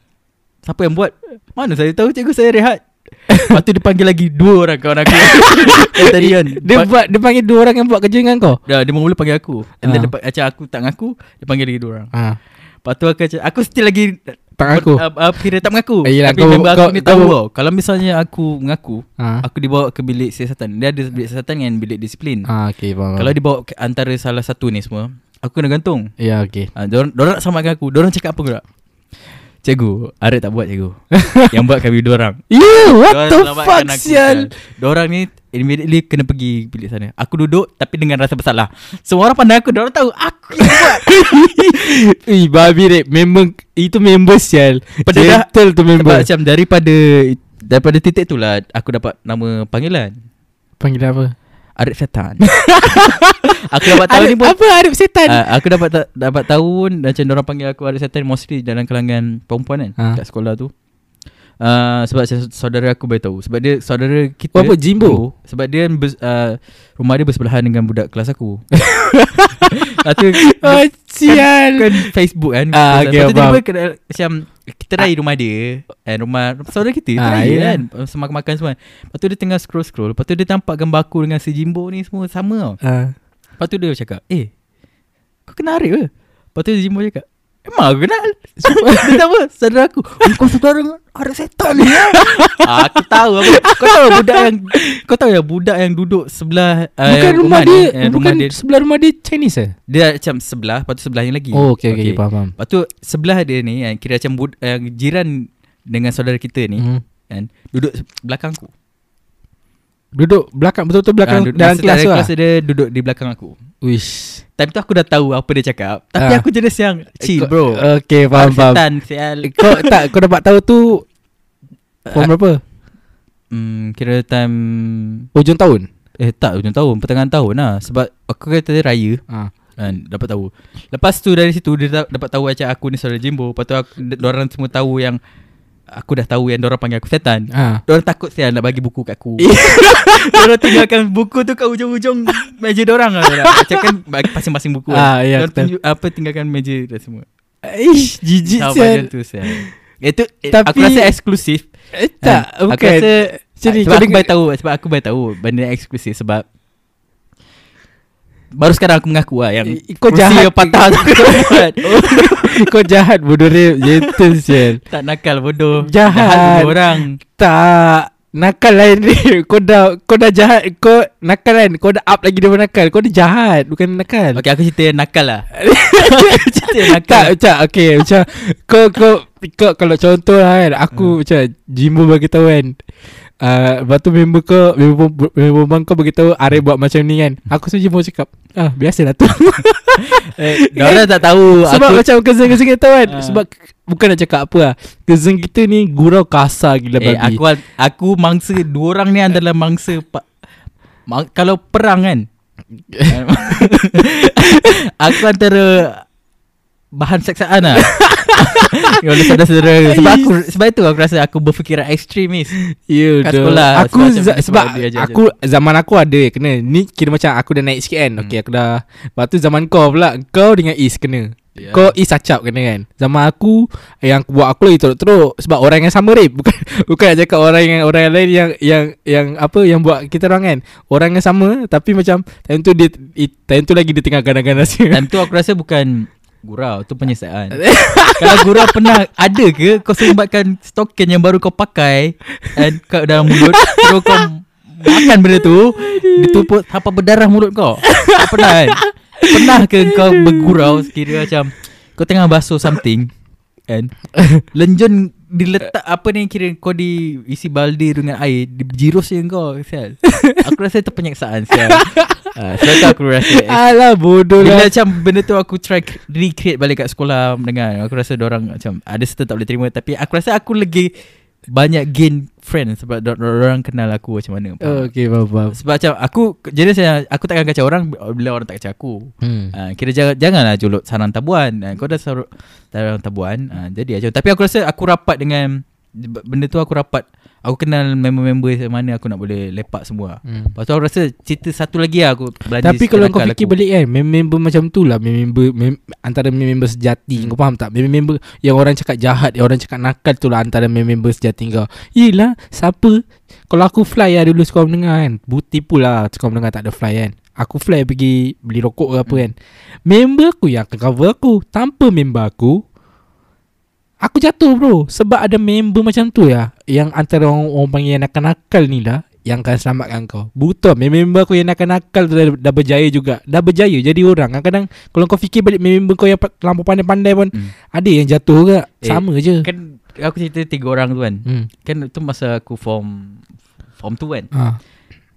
Siapa yang buat? Mana saya tahu cikgu Saya rehat Lepas tu dia panggil lagi Dua orang kawan aku. Yang tadi kan Dia Pa- buat Dia panggil dua orang yang buat kerja dengan kau? Dah, dia mula panggil aku. And then Ah. dia, macam aku tak mengaku Dia panggil lagi dua orang. Ah, Lepas tu aku macam Aku still lagi Tak mengaku uh, uh, Kira tak mengaku Eh, yelah, Tapi kau- member aku kau- ni kau- tahu tau Kalau misalnya aku mengaku ah. Aku dibawa ke bilik siasatan. Dia ada bilik siasatan dengan bilik disiplin. Ah, okay, faham. Kalau dibawa ke antara salah satu ni semua Aku kena gantung. Ya, okay. ha, Diorang, nak samakan aku. Diorang cakap apa pula Cikgu Arif tak buat cikgu Yang buat kami dua orang Yeah, what the fuck, sial? Diorang ni Immediately kena pergi bilik sana Aku duduk Tapi dengan rasa bersalah Semua orang pandang aku Diorang tahu Aku yang buat Eh, babi rep. Member, itu member sial. Pada Gentle tu Sebab member. macam daripada Daripada titik tu lah Aku dapat nama panggilan Panggil apa? Arif Setan Aku dapat tahu ni Arif, pun apa Arif setan? uh, Aku dapat ta- dapat tahu Macam orang panggil aku Arif Setan Mostly dalam kalangan Perempuan kan Ha. Kat sekolah tu Uh, sebab sa- saudara aku beritahu Sebab dia saudara kita Oh, apa, Jimbo? Sebab dia bers, uh, Rumah dia bersebelahan dengan budak kelas aku Lepas tu Oh, sial. kan Facebook kan Ah, Lepas okay, tu faham. tiba kena Macam Kita raya rumah dia And rumah Saudara kita Ah, ah, raya ya. kan Semakan-makan semua Lepas tu dia tengah scroll-scroll Lepas tu dia nampak gambar aku Dengan si Jimbo ni semua Sama tau Ah. Lepas tu dia cakap Eh Kau kenal Arif ke Lepas tu Jimbo cakap Emang aku kenal Dia tak apa Saudara aku "Oh, Kau saudara dengan Arif setan ni ya? ah, Aku tahu apa. Kau tahu budak yang Kau tahu ya Budak yang duduk sebelah uh, Bukan yang rumah, dia, eh, bukan Rumah dia sebelah rumah dia Chinese eh? Dia macam sebelah Lepas tu sebelah yang lagi Oh, okay, okay, faham, faham. Lepas tu sebelah dia ni Kira macam bud, uh, jiran Dengan saudara kita ni Hmm. kan, Duduk se- belakang aku Duduk belakang betul-betul belakang duduk- dalam kelas tu lah. kelas dia duduk di belakang aku Wish. Time tu aku dah tahu apa dia cakap Tapi Ah. aku jenis yang Chill bro Okay, faham, faham. Setan Kau tak kau dapat tahu tu form berapa? hmm, Kira time Hujung tahun. Eh tak hujung tahun Pertengahan tahun lah Sebab aku kata dia raya Ah. kan, Dapat tahu Lepas tu dari situ Dia dapat tahu macam aku ni saudara Jimbo Lepas tu aku, Diorang semua tahu yang Aku dah tahu yang Diorang panggil aku setan Ah. Diorang takut saya nak bagi buku kat aku Diorang tinggalkan buku tu kat hujung-hujung meja diorang lah. Macam kan bagi masing-masing buku Ah, ya, Diorang betul. tunjuk, apa tinggalkan meja dan semua Ish, jijik sial. macam tu saya Itu eh, Tapi- Aku rasa eksklusif Eh, tak? Aku bukan. rasa Jadi, Sebab aku baik tahu Sebab aku baik tahu Benda eksklusif Sebab Baru sekarang aku mengaku lah Yang Eh, kau jahat. yang patah tu. Aku buat Kau jahat bodoh rep Gentle sial Tak nakal bodoh. Jahat. bunuh orang. Tak. Nakal lain ni Kau dah Kau dah jahat. Kau nakal kan Kau dah up lagi daripada nakal. Kau dah jahat. Bukan nakal. Okay aku cerita nakal lah. Cerita nakal. Tak macam Okay macam Kau kau Kau kalau contoh lah kan Aku macam Jimbo bagi tahu kan uh, Lepas tu member kau Member, member bang kau bagi tahu Arif buat macam ni kan. Aku saja Jimbo cakap Ah biasalah tu. Eh, Diorang tak tahu. Sebab aku, macam cousin-cousin kita tahu kan. Ah. Sebab Bukan nak cakap apa lah. Cousin kita ni Gurau kasar gila Eh babi aku Aku mangsa Dua orang ni adalah mangsa pa, mang, Kalau perang kan. Aku antara Bahan seksaan lah Oleh saudara-saudara Sebab aku Sebab itu aku rasa Aku berfikiran ekstremis Ya Kat sekolah, Aku sebab za- sebab sebab ajar aku zaman aku ada kena. Ni kira macam aku dah naik sikit kan. Okey aku dah Lepas tu zaman kau pula Kau dengan Is kena. Ya. Kau Is acap kena kan. Zaman aku Yang buat aku lagi teruk-teruk Sebab orang yang sama rip Bukan bukan nak cakap orang yang Orang yang lain yang Yang yang apa Yang buat kita orang kan. Orang yang sama Tapi macam Time tu dia Time tu lagi dia tengah ganas-ganas. Time tu aku rasa bukan Gurau Tu penyiasaan Kalau gurau pernah Ada ke Kau sumbatkan Stokin yang baru kau pakai And kat dalam mulut Terus kau Makan benda tu Ditumpuk Sampai berdarah mulut kau? Tak pernah kan? Pernah ke kau bergurau Kira macam Kau tengah basuh something Kan Lenjon Diletak apa ni Kira kau di Isi baldi dengan air Dijirus je kau Sial. Aku rasa itu penyeksaan Sial uh, Sebab tu aku rasa Alah bodoh Bila lah macam benda tu aku try recreate balik kat sekolah mendengar Aku rasa orang macam ada certain tak boleh terima Tapi aku rasa aku lagi banyak gain friend sebab orang kenal aku macam mana. oh, Okay faham, faham. Sebab macam aku jenis yang aku takkan kacau orang bila orang tak kacau aku. Hmm. Uh, kira jangan janganlah juluk sarang tabuan. Uh, kau dah sarang, sarang tabuan. Uh, jadi aja. Tapi aku rasa aku rapat dengan benda tu aku rapat Aku kenal member-member mana aku nak boleh lepak semua Hmm. Lepas tu aku rasa cerita satu lagi lah aku belanja Tapi kalau kau fikir aku. balik kan Member macam tu lah Member mem- Antara member sejati Hmm. Kau faham tak Member Yang orang cakap jahat Yang orang cakap nakal tu lah Antara member sejati kau Yelah Siapa Kalau aku fly lah dulu Sekolah mendengar kan Buti pula Sekolah mendengar tak ada fly kan Aku fly pergi Beli rokok ke apa Hmm. kan Member aku yang akan cover aku Tanpa member aku Aku jatuh bro. Sebab ada member macam tu ya. Yang antara orang, orang panggil yang nakal-nakal ni lah Yang akan selamatkan kau. Betul. Member aku yang nakal-nakal tu dah, dah berjaya juga. Dah berjaya jadi orang. Kadang-kadang Kalau kau fikir balik Member kau yang pa- terlampau pandai-pandai pun Hmm. Ada yang jatuh juga. Eh, Sama je. Kan aku cerita tiga orang tu kan. Hmm. Kan tu masa aku form Form 2 kan. Ha.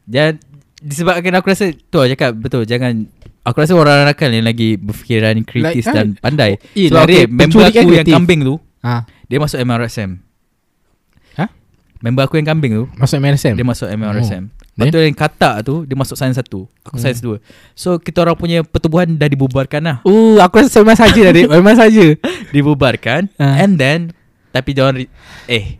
Dan Disebabkan aku rasa Tu lah cakap Betul. Jangan Aku rasa orang nakal yang lagi Berfikiran kritis Like, dan pandai. Eh, Sebab Larry, okay, Member kan aku yang kambing tu ha. Dia masuk MRSM Hah? Member aku yang kambing tu Masuk MRSM Dia masuk MRSM Lepas Then? tu yang katak tu Dia masuk sains 1 Aku Hmm. sains 2 So kita orang punya pertubuhan Dah dibubarkan lah Uh, aku rasa memang saja dah Memang saja Dibubarkan Ah. And then Tapi orang re- Eh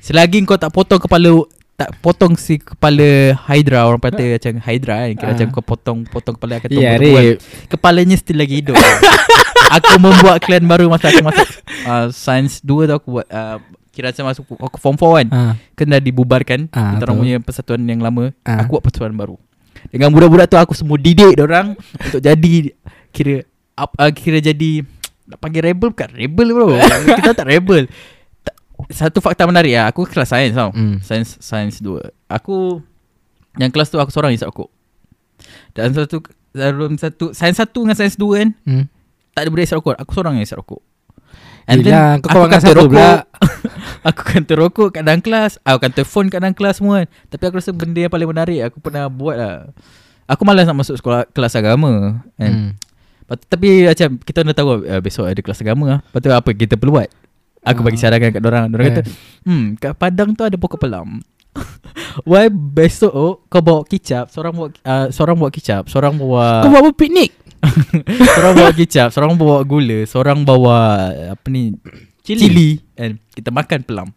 Selagi kau tak potong kepala Tak potong si kepala Hydra Orang kata macam Hydra kan Kira Ah. macam kau potong Potong kepala akan tumbuh Rip. Kepalanya still lagi hidup. Aku membuat clan baru Masa aku masuk uh, Science 2 tu aku buat uh, Kira macam masuk Aku form 4 kan. Ha. Kan dah dibubarkan Ah, Kita orang punya persatuan yang lama Ah. Aku buat persatuan baru. Dengan budak-budak tu Aku semua didik orang Untuk jadi Kira up, uh, Kira jadi Nak panggil rebel bukan? Rebel bro. Kita tak rebel Satu fakta menarik lah. Aku kelas sains tau. Hmm. Sains Sains 2 Aku Yang kelas tu aku seorang isap rokok. Dan satu Dalam satu Sains 1 dengan sains 2 kan Hmm. Tak ada budak isap rokok. Aku seorang yang isap rokok. Yelah, kau kawan dengan satu pula. Aku kan terrokok kat dalam kelas. Aku kan telefon kat dalam kelas semua kan. Tapi aku rasa benda yang paling menarik Aku pernah buat lah. Aku malas nak masuk sekolah kelas agama. Kan? Hmm. Tu- Tapi macam Kita dah tahu uh, Besok ada kelas agama. Lah Lepas tu apa kita perlu buat Aku bagi Ah. sarankan kat orang. Orang kata Eh. Hmm kat Padang tu ada pokok pelam Why besok oh, Kau bawa kicap Seorang bawa uh, Seorang bawa kicap Seorang bawa Kau apa piknik? Seorang bawa kicap Seorang bawa gula Seorang bawa Apa ni Cili. Cili And kita makan pelam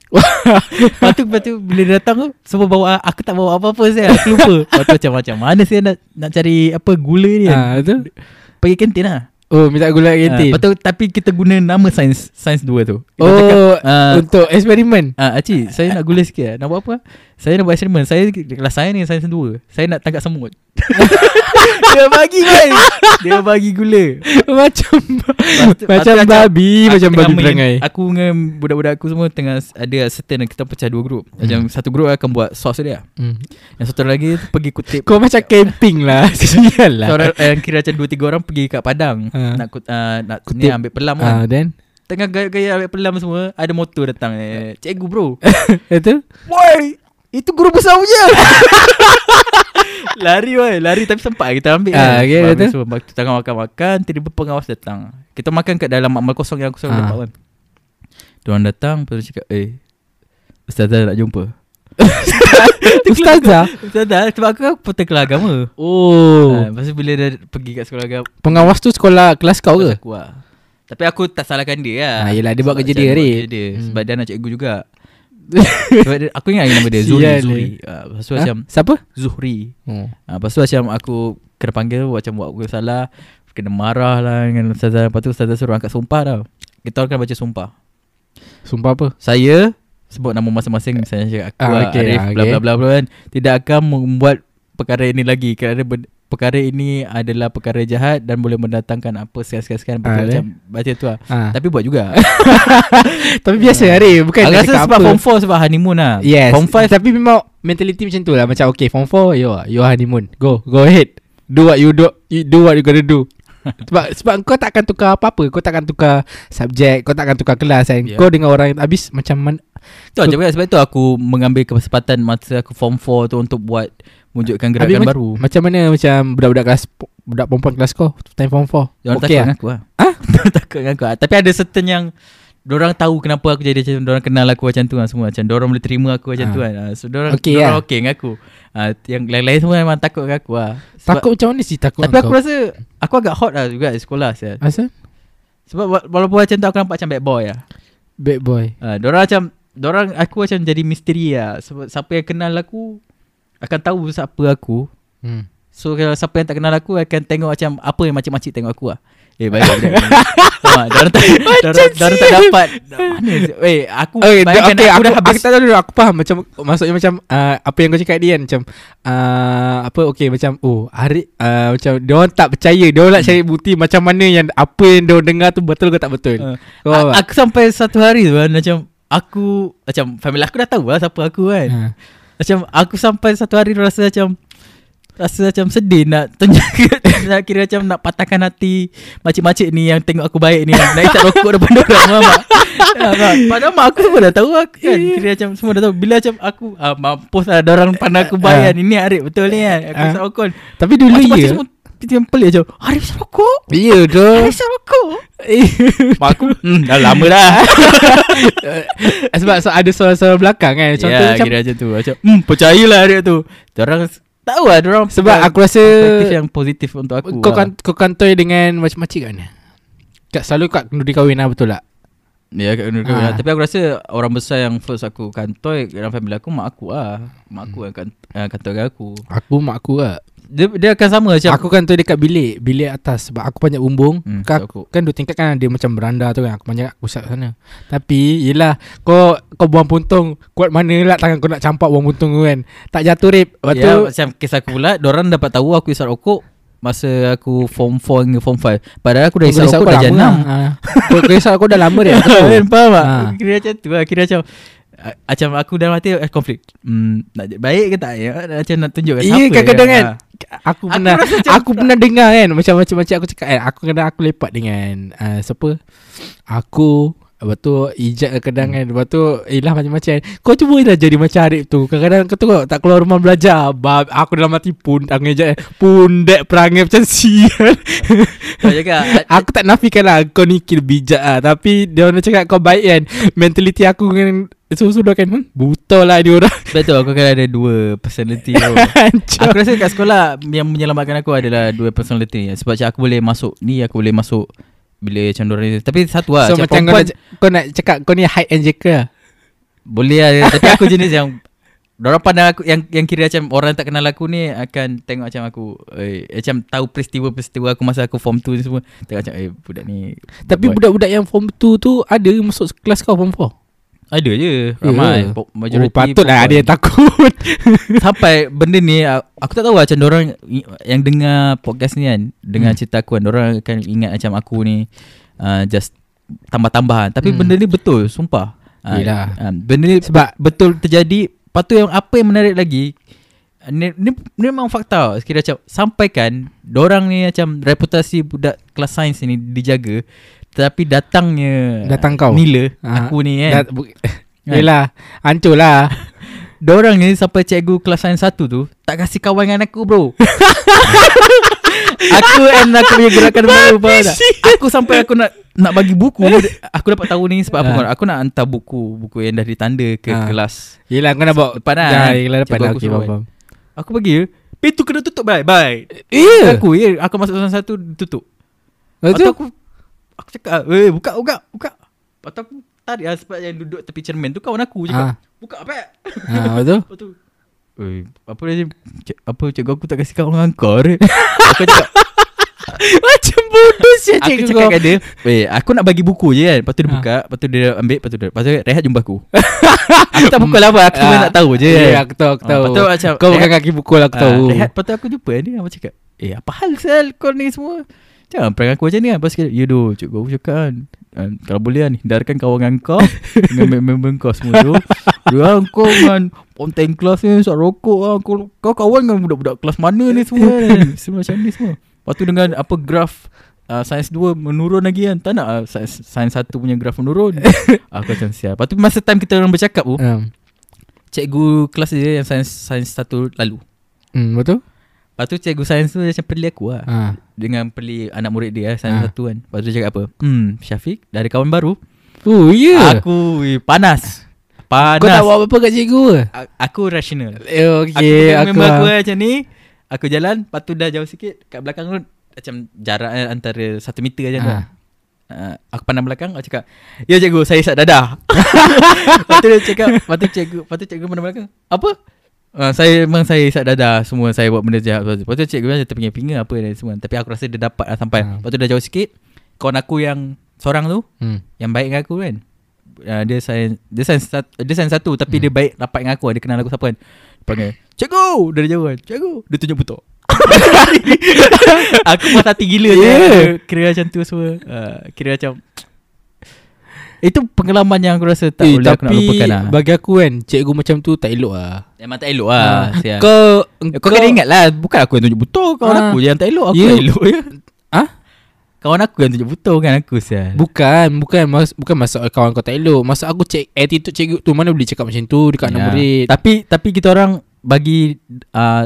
Lepas tu, lepas tu Bila dia datang tu Semua bawa Aku tak bawa apa-apa saya Aku lupa Lepas tu macam macam Mana saya nak Nak cari Apa gula ni kan Ha, tu. Pergi kantin lah Oh, minta gula Ah, kantin. Lepas tu Tapi kita guna nama sains Sains 2 tu Kita cakap, Oh, ah, untuk eksperimen. Ah, Acik, saya nak gula sikit lah. Nak buat apa? Saya nak buat eksperimen. Saya kelas saya ni sains 2. Saya nak tangkap semut. dia bagi kan. Dia bagi gula. macam Lepas macam tu babi, aku macam babi perangai. Aku dengan budak-budak aku semua tengah ada certain kita pecah dua grup. Macam satu grup akan buat sauce dia. Hmm. Yang satu lagi pergi kutip. Kau macam camping lah. Sial lah. Seorang yang kira macam dua tiga orang pergi kat padang Ha. nak kut, uh, nak Kutip. ni ambil pelam kan. then Tengah gaya-gaya ambil pelam semua, ada motor datang. Eh, cikgu bro. itu Woi, itu guru besar punya. lari woi, lari tapi sempat kita ambil. Ah, kan. okay, Sebab betul. Kita tengah makan-makan, tiba-tiba pengawas datang. Kita makan kat dalam makmal kosong yang aku selalu Ah. kan. Diorang datang, lepas tu cakap, eh, Ustazah nak jumpa. Ustazah. Ustazah, sebab aku kan peter kelas agama. Oh. Ah, lepas tu bila dia pergi kat sekolah agama, Pengawas tu sekolah kelas kau ke? aku lah. Tapi aku tak salahkan dia lah. Ah, yelah, dia buat kerja dia, Rik. kerja dia. Hmm. Sebab dia anak cikgu juga. Sebab dia, aku ingat nama dia Zuri. Sial Zuri. dia. Ah, lepas tu Ha? macam Siapa? Zuhri. Ha, lepas tu macam aku kena panggil macam buat aku salah Kena marah lah dengan Ustazah Lepas tu Ustazah suruh angkat sumpah tau Kita orang kena baca sumpah Sumpah apa? Saya Sebut nama masing-masing Misalnya cakap aku Ah, ah, okay, Arif ah, bla okay. bla bla bla kan Tidak akan membuat perkara ini lagi Kerana ben- perkara ini adalah perkara jahat Dan boleh mendatangkan apa sekian-sekian Ah, Macam baca tu lah. Ah. Tapi buat juga. Tapi biasa Ari. Bukan Aku rasa sebab apa. form 4 sebab honeymoon lah. Yes. Form 5 Tapi memang Mentality macam tu lah. Macam okay Form 4 Yo You honeymoon. Go Go ahead. Do what you do you Do what you gotta do. Sebab sebab kau takkan tukar apa-apa. Kau takkan tukar subjek Kau takkan tukar kelas kan. Ya. Kau dengan orang yang Habis macam man, Tu sebab itu aku mengambil kesempatan masa aku form 4 tu untuk buat wujudkan gerakan Habis baru. Macam mana macam Budak-budak kelas Budak perempuan kelas kau Time form 4 Diorang Okey takut lah dengan aku lah. Ah? takut dengan aku. lah. Tapi ada certain yang Diorang tahu kenapa aku jadi macam Diorang kenal aku macam tu lah semua Macam diorang boleh terima aku macam Ah. tu kan Ah, So diorang Okey diorang lah. okey dengan aku Ah, Yang lain-lain semua memang takut dengan aku lah Sebab- Takut macam mana sih takut Tapi aku rasa Aku agak hot lah juga di sekolah saya. Asal? Sebab wa- walaupun macam tu aku nampak macam bad boy lah Bad boy uh, Diorang macam Diorang aku macam jadi misteri lah Sebab siapa yang kenal aku Akan tahu siapa aku hmm. So kalau siapa yang tak kenal aku Akan tengok macam Apa yang makcik-makcik tengok aku lah Eh baik Faham tak? Diorang tak diorang tak dapat Mana Eh aku Okay, bayangkan okay aku, aku, dah aku, habis tak tahu dulu Aku faham macam Maksudnya macam uh, Apa yang kau cakap dia kan Macam uh, Apa okay macam Oh hari uh, Macam Dia orang tak percaya Dia orang nak cari bukti Macam mana yang Apa yang dia orang dengar tu Betul ke tak betul Uh, Kau? Aku sampai satu hari tu kan Macam Aku Macam family aku dah tahu lah Siapa aku kan Ha. Macam aku sampai satu hari rasa macam Rasa macam sedih nak tunjuk Nak kira macam nak patahkan hati Makcik-makcik ni yang tengok aku baik ni. Nak isap rokok depan orang tak? Ya? Padahal mak aku semua dah tahu aku kan? Kira macam semua dah tahu. Bila macam aku ah, Mampus lah Diorang pandang aku baik kan. Ini Arif betul ni kan. Aku Ah. isap rokok. Tapi dulu ya Macam pelik macam Arif rokok Ya tu Arif isap rokok Mak aku hmm, Dah lama dah. Sebab so, ada suara-suara belakang kan. Contoh Ya macam kira macam tu. Macam hmm, Percayalah Arif tu. Diorang Tahu lah Diorang Sebab aku rasa perspektif yang positif untuk aku Kau lah. kan kau kantoi dengan macam-macam kan? Kat selalu kat kenduri kahwin lah betul tak? Ya kat Nur Ah. ha. Tapi aku rasa Orang besar yang first aku kantoi Dalam family aku Mak aku lah. Mak aku yang kan, uh, kantoi dengan aku. Aku mak aku lah Dia, dia akan sama macam Aku kantoi dekat bilik Bilik atas. Sebab aku panjat bumbung. Hmm, kan, aku- kan dua tingkat kan Dia macam beranda tu kan. Aku panjat kat pusat sana. Tapi Yelah Kau Kau buang puntung Kuat mana lah Tangan kau nak campak buang puntung tu kan. Tak jatuh rip. Lepas Ya tu macam kisah aku pula Diorang dapat tahu aku isap rokok Masa aku form 4 hingga form 5 Padahal aku dah isap rokok dah jam 6 ha. Kau isap aku dah lama dia. Kan faham tak? Ha. Kira macam tu lah Kira macam ah, Macam aku dalam hati eh, konflik hmm, Nak baik ke tak ya? Macam nak tunjuk kat Iya siapa kadang-kadang kan. Aku Aku pernah macam Aku pernah dengar kan Macam macam macam aku cakap kan Aku kadang aku lepak dengan uh, Siapa Aku Lepas tu Ijat kadang Hmm. kan. Lepas tu Ilah macam-macam. Kau cuba lah jadi macam Arif tu. Kadang-kadang kau tengok Tak keluar rumah belajar. Bab, Aku dalam hati pun Tangan Ijat Pundek perangai macam sial Kau cakap Aku tak nafikan lah Kau ni kira bijak lah. Tapi Dia orang cakap kau baik kan. Mentality aku dengan Susu-susu kan. Hmm, Buta lah dia orang. Betul aku kan ada dua personality tu. Aku rasa kat sekolah Yang menyelamatkan aku adalah Dua personality. Sebab aku boleh masuk Ni aku boleh masuk Bila macam dorang ni. Tapi satu lah So macam kau nak, kau nak cakap Kau ni hide and jacker lah. Boleh lah Tapi aku jenis yang Diorang pandang aku Yang yang kira macam Orang tak kenal aku ni Akan tengok macam aku eh, Macam tahu peristiwa-peristiwa aku Masa aku form 2 ni semua. Tengok macam Eh budak ni Tapi budak-budak yang form 2 tu Ada masuk kelas kau form 4 Ada je Ramai. Po- Oh patutlah ada yang takut Sampai benda ni Aku tak tahu lah Macam orang Yang dengar podcast ni kan Dengar Hmm. cerita aku kan Orang akan ingat macam aku ni uh, Just Tambah-tambahan Tapi Hmm. benda ni betul Sumpah Ah, Yelah. ah, Benda ni Sebab- Betul terjadi Lepas tu yang Apa yang menarik lagi Ni, ni, ni memang fakta Sekira macam Sampaikan Dorang ni macam Reputasi budak Kelas sains ni Dijaga Tapi datangnya Datang kau. Nila Ah, Aku ni kan. Bu- Yelah Hancur lah. Dorang ni sampai cikgu kelas sains satu tu Tak kasih kawan dengan aku bro. Aku and aku punya gerakan baru faham tak? Aku sampai aku nak nak bagi buku Aku dapat tahu ni sebab apa Ah. Aku nak hantar buku Buku yang dah ditanda ke Ah. kelas Yelah kau nak bawa Depan lah Dah yelah depan. Lah aku Okay faham kan. Aku bagi Pintu kena tutup bye bye. Ya? Aku ya Aku masuk salah satu tutup. Lepas tu tu aku Aku cakap Eh buka buka buka. Lepas tu aku tarik lah Sebab yang duduk tepi cermin tu Kawan aku cakap Ah. Buka apa ha, Lepas tu Lepas tu Eh, apa dia cik, apa cikgu aku tak kasih kau dengan kau re. Aku cakap Macam bodoh siap Aku cikgu cakap kau. kat dia Eh aku nak bagi buku je kan. Lepas tu dia Ha. buka Lepas tu dia ambil Lepas tu dia Lepas tu rehat jumpa aku. Aku tak pukul apa Aku cuma Ah. nak tahu je. Ya kan. aku tahu aku Ah, tahu. Lepas tu macam Kau bukan kaki pukul aku ah, tahu Rehat lepas tu aku jumpa dia Aku cakap Eh apa hal sel Kau ni semua Jangan prank aku macam ni kan? Lepas dia, Ya doh cikgu aku cakap kan ah, Kalau boleh kan Hindarkan kawan dengan kau Dengan member kau semua tu Ya kau dengan Ponteng kelas ni Sok rokok lah kau, kau kawan dengan budak-budak kelas mana ni semua kan? Semua macam ni semua. Lepas tu dengan apa graf uh, Sains 2 menurun lagi kan? Tak nak uh, Sains, sains 1 punya graf menurun. Aku macam siap Lepas tu masa time kita orang bercakap tu um. Cikgu kelas dia yang sains Sains 1 lalu. Hmm, Betul Lepas tu cikgu sains tu macam perli aku lah. Ha. Dengan perli anak murid dia Sains Ah. 1 kan. Lepas tu dia cakap apa? Hmm Syafiq Dah ada kawan baru. Oh ya. Yeah. Aku eh, panas. Panas. Kau tak buat apa-apa kat cikgu ke? A- Aku rational. Eh, Aku Okay dengan aku, member aku aku macam ni. Aku jalan Lepas tu dah jauh sikit Kat belakang tu Macam jarak eh, antara 1 meter macam tu. Ah. uh, Aku pandang belakang Aku cakap Ya cikgu saya isap dadah. Lepas tu dia cakap Lepas tu cikgu Lepas tu cikgu pandang belakang Apa? Uh, saya memang saya isap dadah Semua saya buat benda jahat. Lepas tu, lepas tu cikgu macam terpinga-pinga Apa dan semua. Tapi aku rasa dia dapat lah sampai. Ah. Lepas tu dah jauh sikit Kawan aku yang Seorang tu hmm. Yang baik dengan aku kan. Uh, Dia sains Dia sains satu, Dia sains satu Tapi Hmm. dia baik Rapat dengan aku. Dia kenal aku siapa kan. Dia panggil Cikgu! Dari jauh kan Cikgu! Dia tunjuk butok. Aku puas hati gila Yeah. yeah. Kira macam tu semua. Uh, Kira macam Itu pengalaman yang aku rasa Tak eh, boleh aku nak Tapi lupakan lah bagi aku kan Cikgu macam tu tak elok lah Memang tak elok lah Ah. Kau Kau Kau kena ingat lah Bukan aku yang tunjuk butor Kawan Ah. aku je yang tak elok Aku Ya. yang elok je Ah? Kawan aku yang tunjuk butor Bukan aku sial Bukan Bukan mas, bukan masalah kawan kau tak elok Masa aku cek attitude cikgu tu Mana boleh cakap macam tu Dekat anak Ya. murid Tapi tapi kita orang bagi uh,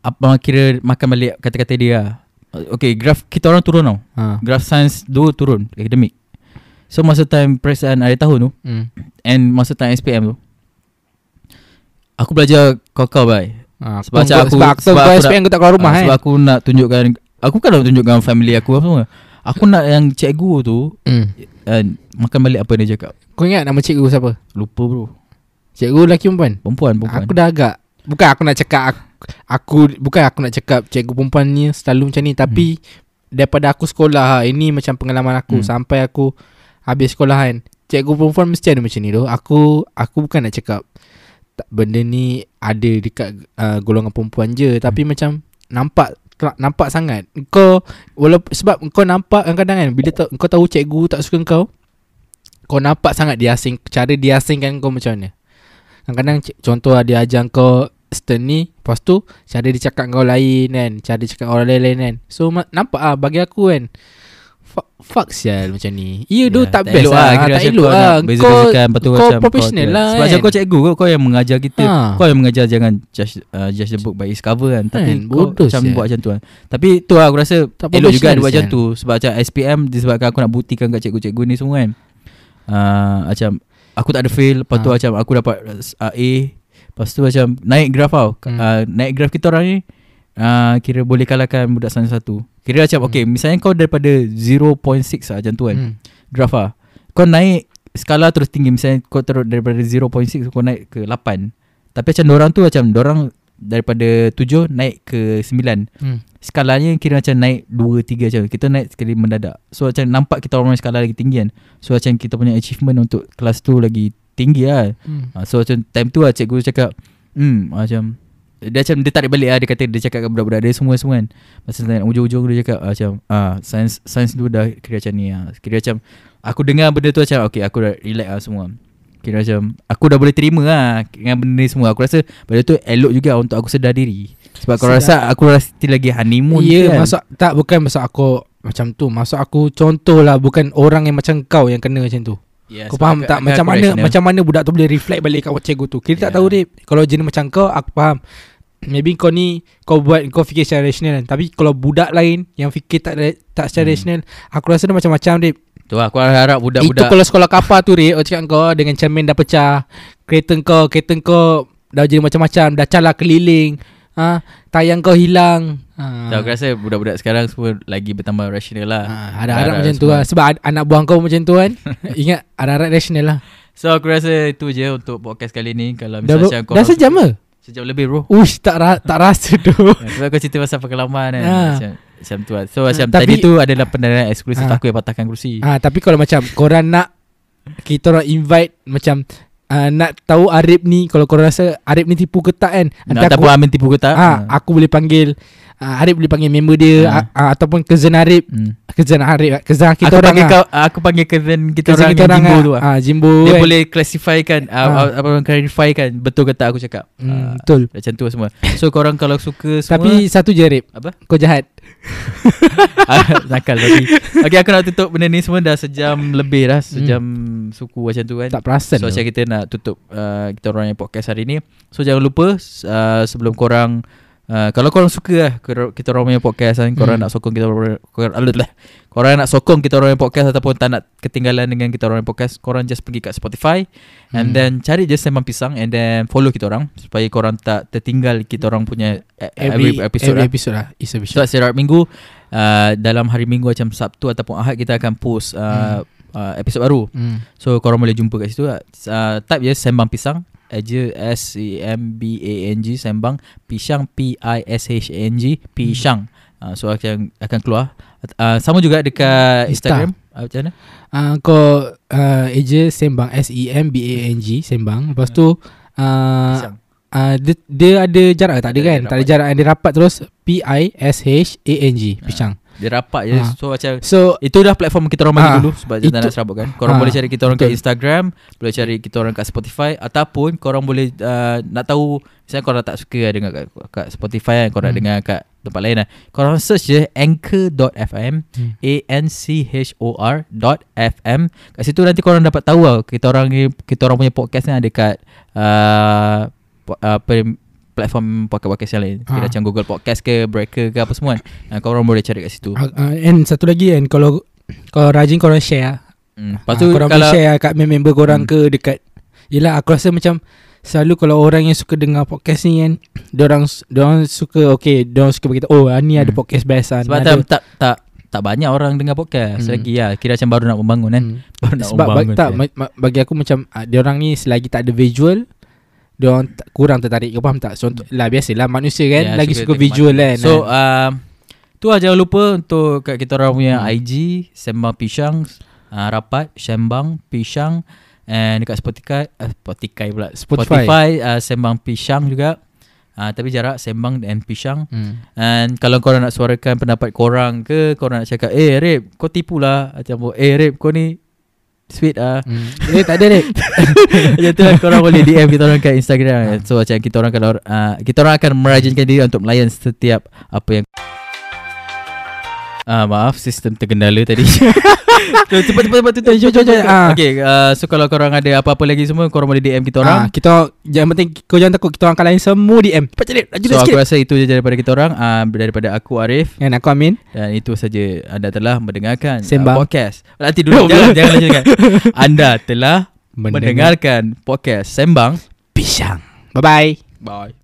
apa kira makan balik kata-kata dia lah. Okay, graf kita orang turun tau. ha. Graf science 2 turun akademik. So masa time perasaan akhir tahun tu hmm. and masa time SPM tu aku belajar kau-kau bai. ha. Sebab macam aku- Sebab aku sebab Kau aku SPM kau tak keluar rumah Ah, kan Sebab aku nak tunjukkan aku kan nak tunjukkan family aku apa semua. Aku nak yang cikgu tu hmm. uh, makan balik apa dia cakap. Kau ingat nama cikgu siapa? Lupa bro. Cikgu lelaki perempuan? Perempuan, perempuan. Aku dah agak Bukan aku nak cakap aku, aku Bukan aku nak cakap Cikgu perempuan ni Selalu macam ni Tapi Daripada aku sekolah Ini macam pengalaman aku Hmm. Sampai aku Habis sekolah kan Cikgu perempuan mesti ada macam ni tu. Aku Aku bukan nak cakap Benda ni Ada dekat uh, Golongan perempuan je. Tapi macam Nampak Nampak sangat. Kau walaupun, Sebab kau nampak Kadang-kadang kan Bila ta, kau tahu cikgu tak suka kau Kau nampak sangat dia asing Cara dia asingkan kau macam mana. Kadang-kadang contoh dia ajar kau stern ni Lepas tu cara dia cakap kau lain kan Cara dia cakap orang lain-lain kan. So nampak lah bagi aku kan Fuck, fuck sial macam ni. Ya tu tak, best elok lah, kira Tak macam elok kau lah. nak beza-bezakan, lepas tu kau macam professional kau, lah Sebab macam kan. kau cikgu kau, kau yang mengajar kita. Ha. Kau yang mengajar jangan judge, uh, judge the book by its cover kan. Tapi Kan, kau bodoh macam sial. buat macam tu kan. Tapi tu lah aku rasa Tak elok juga dia buat macam tu. Sebab macam SPM disebabkan aku nak buktikan kat cikgu-cikgu ni semua kan. Uh, Macam aku tak ada fail. Lepas tu Ha. macam aku dapat uh, A. Lepas tu macam naik graf tau. Hmm. uh, Naik graf kita orang ni uh, Kira boleh kalahkan budak sains satu Kira macam Hmm. okay Misalnya kau daripada 0.6 lah macam tu kan hmm. graf lah Kau naik skala terus tinggi Misalnya kau terus daripada 0.6 kau naik ke 8 Tapi macam orang tu macam orang daripada 7 naik ke 9 Hmm. Skalanya kira macam naik 2, 3 macam Kita naik sekali mendadak So macam nampak kita orang skala lagi tinggi kan So macam kita punya achievement untuk kelas tu lagi tinggi lah Hmm. ha, So macam time tu lah cikgu cakap Hmm macam dia macam dia tarik balik lah Dia kata dia cakap kat budak-budak dia semua-semua kan. Masa time ujung-ujung dia cakap ah, macam ah, Sains sains dulu dah kira macam ni lah Kira macam Aku dengar benda tu macam Okay aku dah relax lah semua. Kira macam Aku dah boleh terima lah Dengan benda ni semua. Aku rasa Benda tu elok juga Untuk aku sedar diri. Sebab aku Sedar. rasa Aku rasa lagi honeymoon Ya kan. masuk Tak bukan masuk aku Macam tu. Masuk aku contoh lah Bukan orang yang macam kau Yang kena macam tu yeah, Kau faham tak? Macam mana Macam mana budak tu boleh reflect balik kat cikgu tu? Kita tak Yeah. tahu Rip. Kalau jenis macam kau Aku faham. Maybe kau ni Kau buat Kau fikir secara rasional kan? Tapi kalau budak lain Yang fikir tak tak secara Hmm. rasional Aku rasa dia macam-macam Rip. Tu lah aku harap Itu budak-budak kalau sekolah kapal tu Rip Aku cakap kau Dengan cermin dah pecah Kereta kau Kereta kau Dah jadi macam-macam Dah calar keliling ha, Tayang kau hilang ha. Tak, aku rasa budak-budak sekarang semua lagi bertambah rasional lah. Ha, harap-harap Harap macam tu semua. lah Sebab anak buah kau macam tu kan Ingat harap-harap rasional lah So aku rasa itu je untuk podcast kali ni. Kalau Dah, misalnya ber- dah sejam ke? Sejam lebih bro. Ush tak, ra- tak rasa tu Ya, Sebab kau cerita pasal pengalaman kan. Ha. Macam, macam tu lah. So macam tapi- tadi tu adalah pendanaan eksklusif Ha. aku yang patahkan kerusi. ha, Tapi kalau macam Korang nak Kita orang invite Macam uh, Nak tahu Arif ni Kalau korang rasa Arif ni tipu ke tak kan Nak tahu Amin tipu ke tak? ha, Aku boleh panggil uh, Arif boleh panggil member dia Ah. uh. Uh, Ataupun cousin Arif hmm. Cousin Arif Cousin kita Aku orang panggil lah. kau Aku panggil cousin kita Cousin orang kita yang orang Jimbo lah. tu lah. Ah, Jimbo Dia kan. boleh classifykan Ah. uh, Apa orang clarify kan Betul kata aku cakap hmm, Ah, Betul Macam tu semua So korang kalau suka semua Tapi satu je Arif Apa? Kau jahat Ah, Nakal tapi Okay aku nak tutup benda ni semua Dah sejam lebih dah Sejam suku macam tu kan Tak perasan So macam kita nak tutup uh, Kita orang yang podcast hari ni So jangan lupa uh, Sebelum korang uh, Kalau korang suka lah Kita orang punya podcast kan Korang Hmm. nak sokong kita orang korang, lah. korang nak sokong kita orang yang podcast Ataupun tak nak ketinggalan dengan kita orang yang podcast Korang just pergi kat Spotify And Hmm. then cari je Sembang Pisang And then follow kita orang Supaya korang tak tertinggal Kita orang punya uh, Every, Every episode every lah episode lah Is So episode setiap minggu uh, Dalam hari minggu macam Sabtu Ataupun Ahad Kita akan post uh, uh, Episod baru hmm. So korang boleh jumpa kat situ uh, Type je Sembang Pisang Aja S-E-M-B-A-N-G Sembang. Pisang P-I-S-H-A-N-G Pisang. Uh, So akan akan keluar. Uh, Sama juga dekat Insta. Instagram. Uh, Macam mana? uh, Kau uh, Eja Sembang S-E-M-B-A-N-G Sembang. Lepas tu uh, Pisang. uh, dia, dia ada jarak tak ada kan? Tak ada jarak. Dia rapat terus P-I-S-H-A-N-G Ah. Pisang Dia rapat je Ah. So macam So Itu dah platform kita orang bagi Ah, dulu Sebab kita tak itu- nak serabut kan Korang Ah, boleh cari kita orang kat. Instagram Boleh cari kita orang kat Spotify Ataupun korang boleh uh, Nak tahu Misalnya korang tak suka dengar kat, kat Spotify kan Korang Hmm. dengar kat tempat lain lah Korang search je Anchor.fm Hmm. A-N-C-H-O-R dot FM Kat situ nanti korang dapat tahu lah Kita orang ni Kita orang punya podcast ni ada kat uh, apa platform podcast-podcast yang lain Kira Ah. macam Google Podcast ke Breaker ke apa semua kan uh, Korang boleh cari kat situ uh, uh, And satu lagi kan Kalau Kalau rajin korang share lah. Hmm. Lepas Ah, tu korang kalau boleh share kat member korang Hmm. ke dekat Yelah aku rasa macam Selalu kalau orang yang suka dengar podcast ni kan Diorang, diorang suka Okay Diorang suka berkata Oh ah, ni ada Hmm. podcast best kan Sebab ada, tak, tak tak banyak orang dengar podcast Hmm. lagi lah. Kira macam baru nak membangun kan. hmm. Baru nak Sebab bag, membangun. tak, kan. ma- ma- bagi aku macam uh, Diorang ni selagi tak ada visual Diorang tak, kurang tertarik Kau faham tak Contoh lah biasalah manusia kan Ya, Lagi suka, visual kan So um, tu lah jangan lupa untuk kat kita orang punya Hmm. IG Sembang Pisang uh, rapat Sembang Pisang and dekat Spotify uh, Spotify pula Spotify. Spotify uh, Sembang Pisang juga. Uh, tapi jarak Sembang and Pisang hmm. And kalau korang nak suarakan pendapat korang ke Korang nak cakap Eh Rip kau tipu lah Macam Eh Rip kau ni Sweet ah. Hmm. Eh tak ada dek Macam tu lah korang boleh DM kita orang kat Instagram. So macam kita orang kalau uh, Kita orang akan merajinkan diri untuk melayan setiap Apa yang Ah maaf sistem tergendala tadi. cepat cepat cepat tutup. Eh, jom, jom, jom. Ah. Okay, uh, so kalau korang ada apa-apa lagi semua korang boleh DM kita orang. Ah, Kita Yang penting Kau jangan takut Kita orang akan lain semua DM Cepat cari Laju so sikit aku rasa itu je daripada kita orang uh, daripada aku Arif Dan aku Amin dan itu saja anda telah mendengarkan Sembang. uh, podcast. Nanti dulu jangan jangan lanjutkan. Anda telah Mendengar- mendengarkan podcast Sembang. Pisang Bye bye Bye.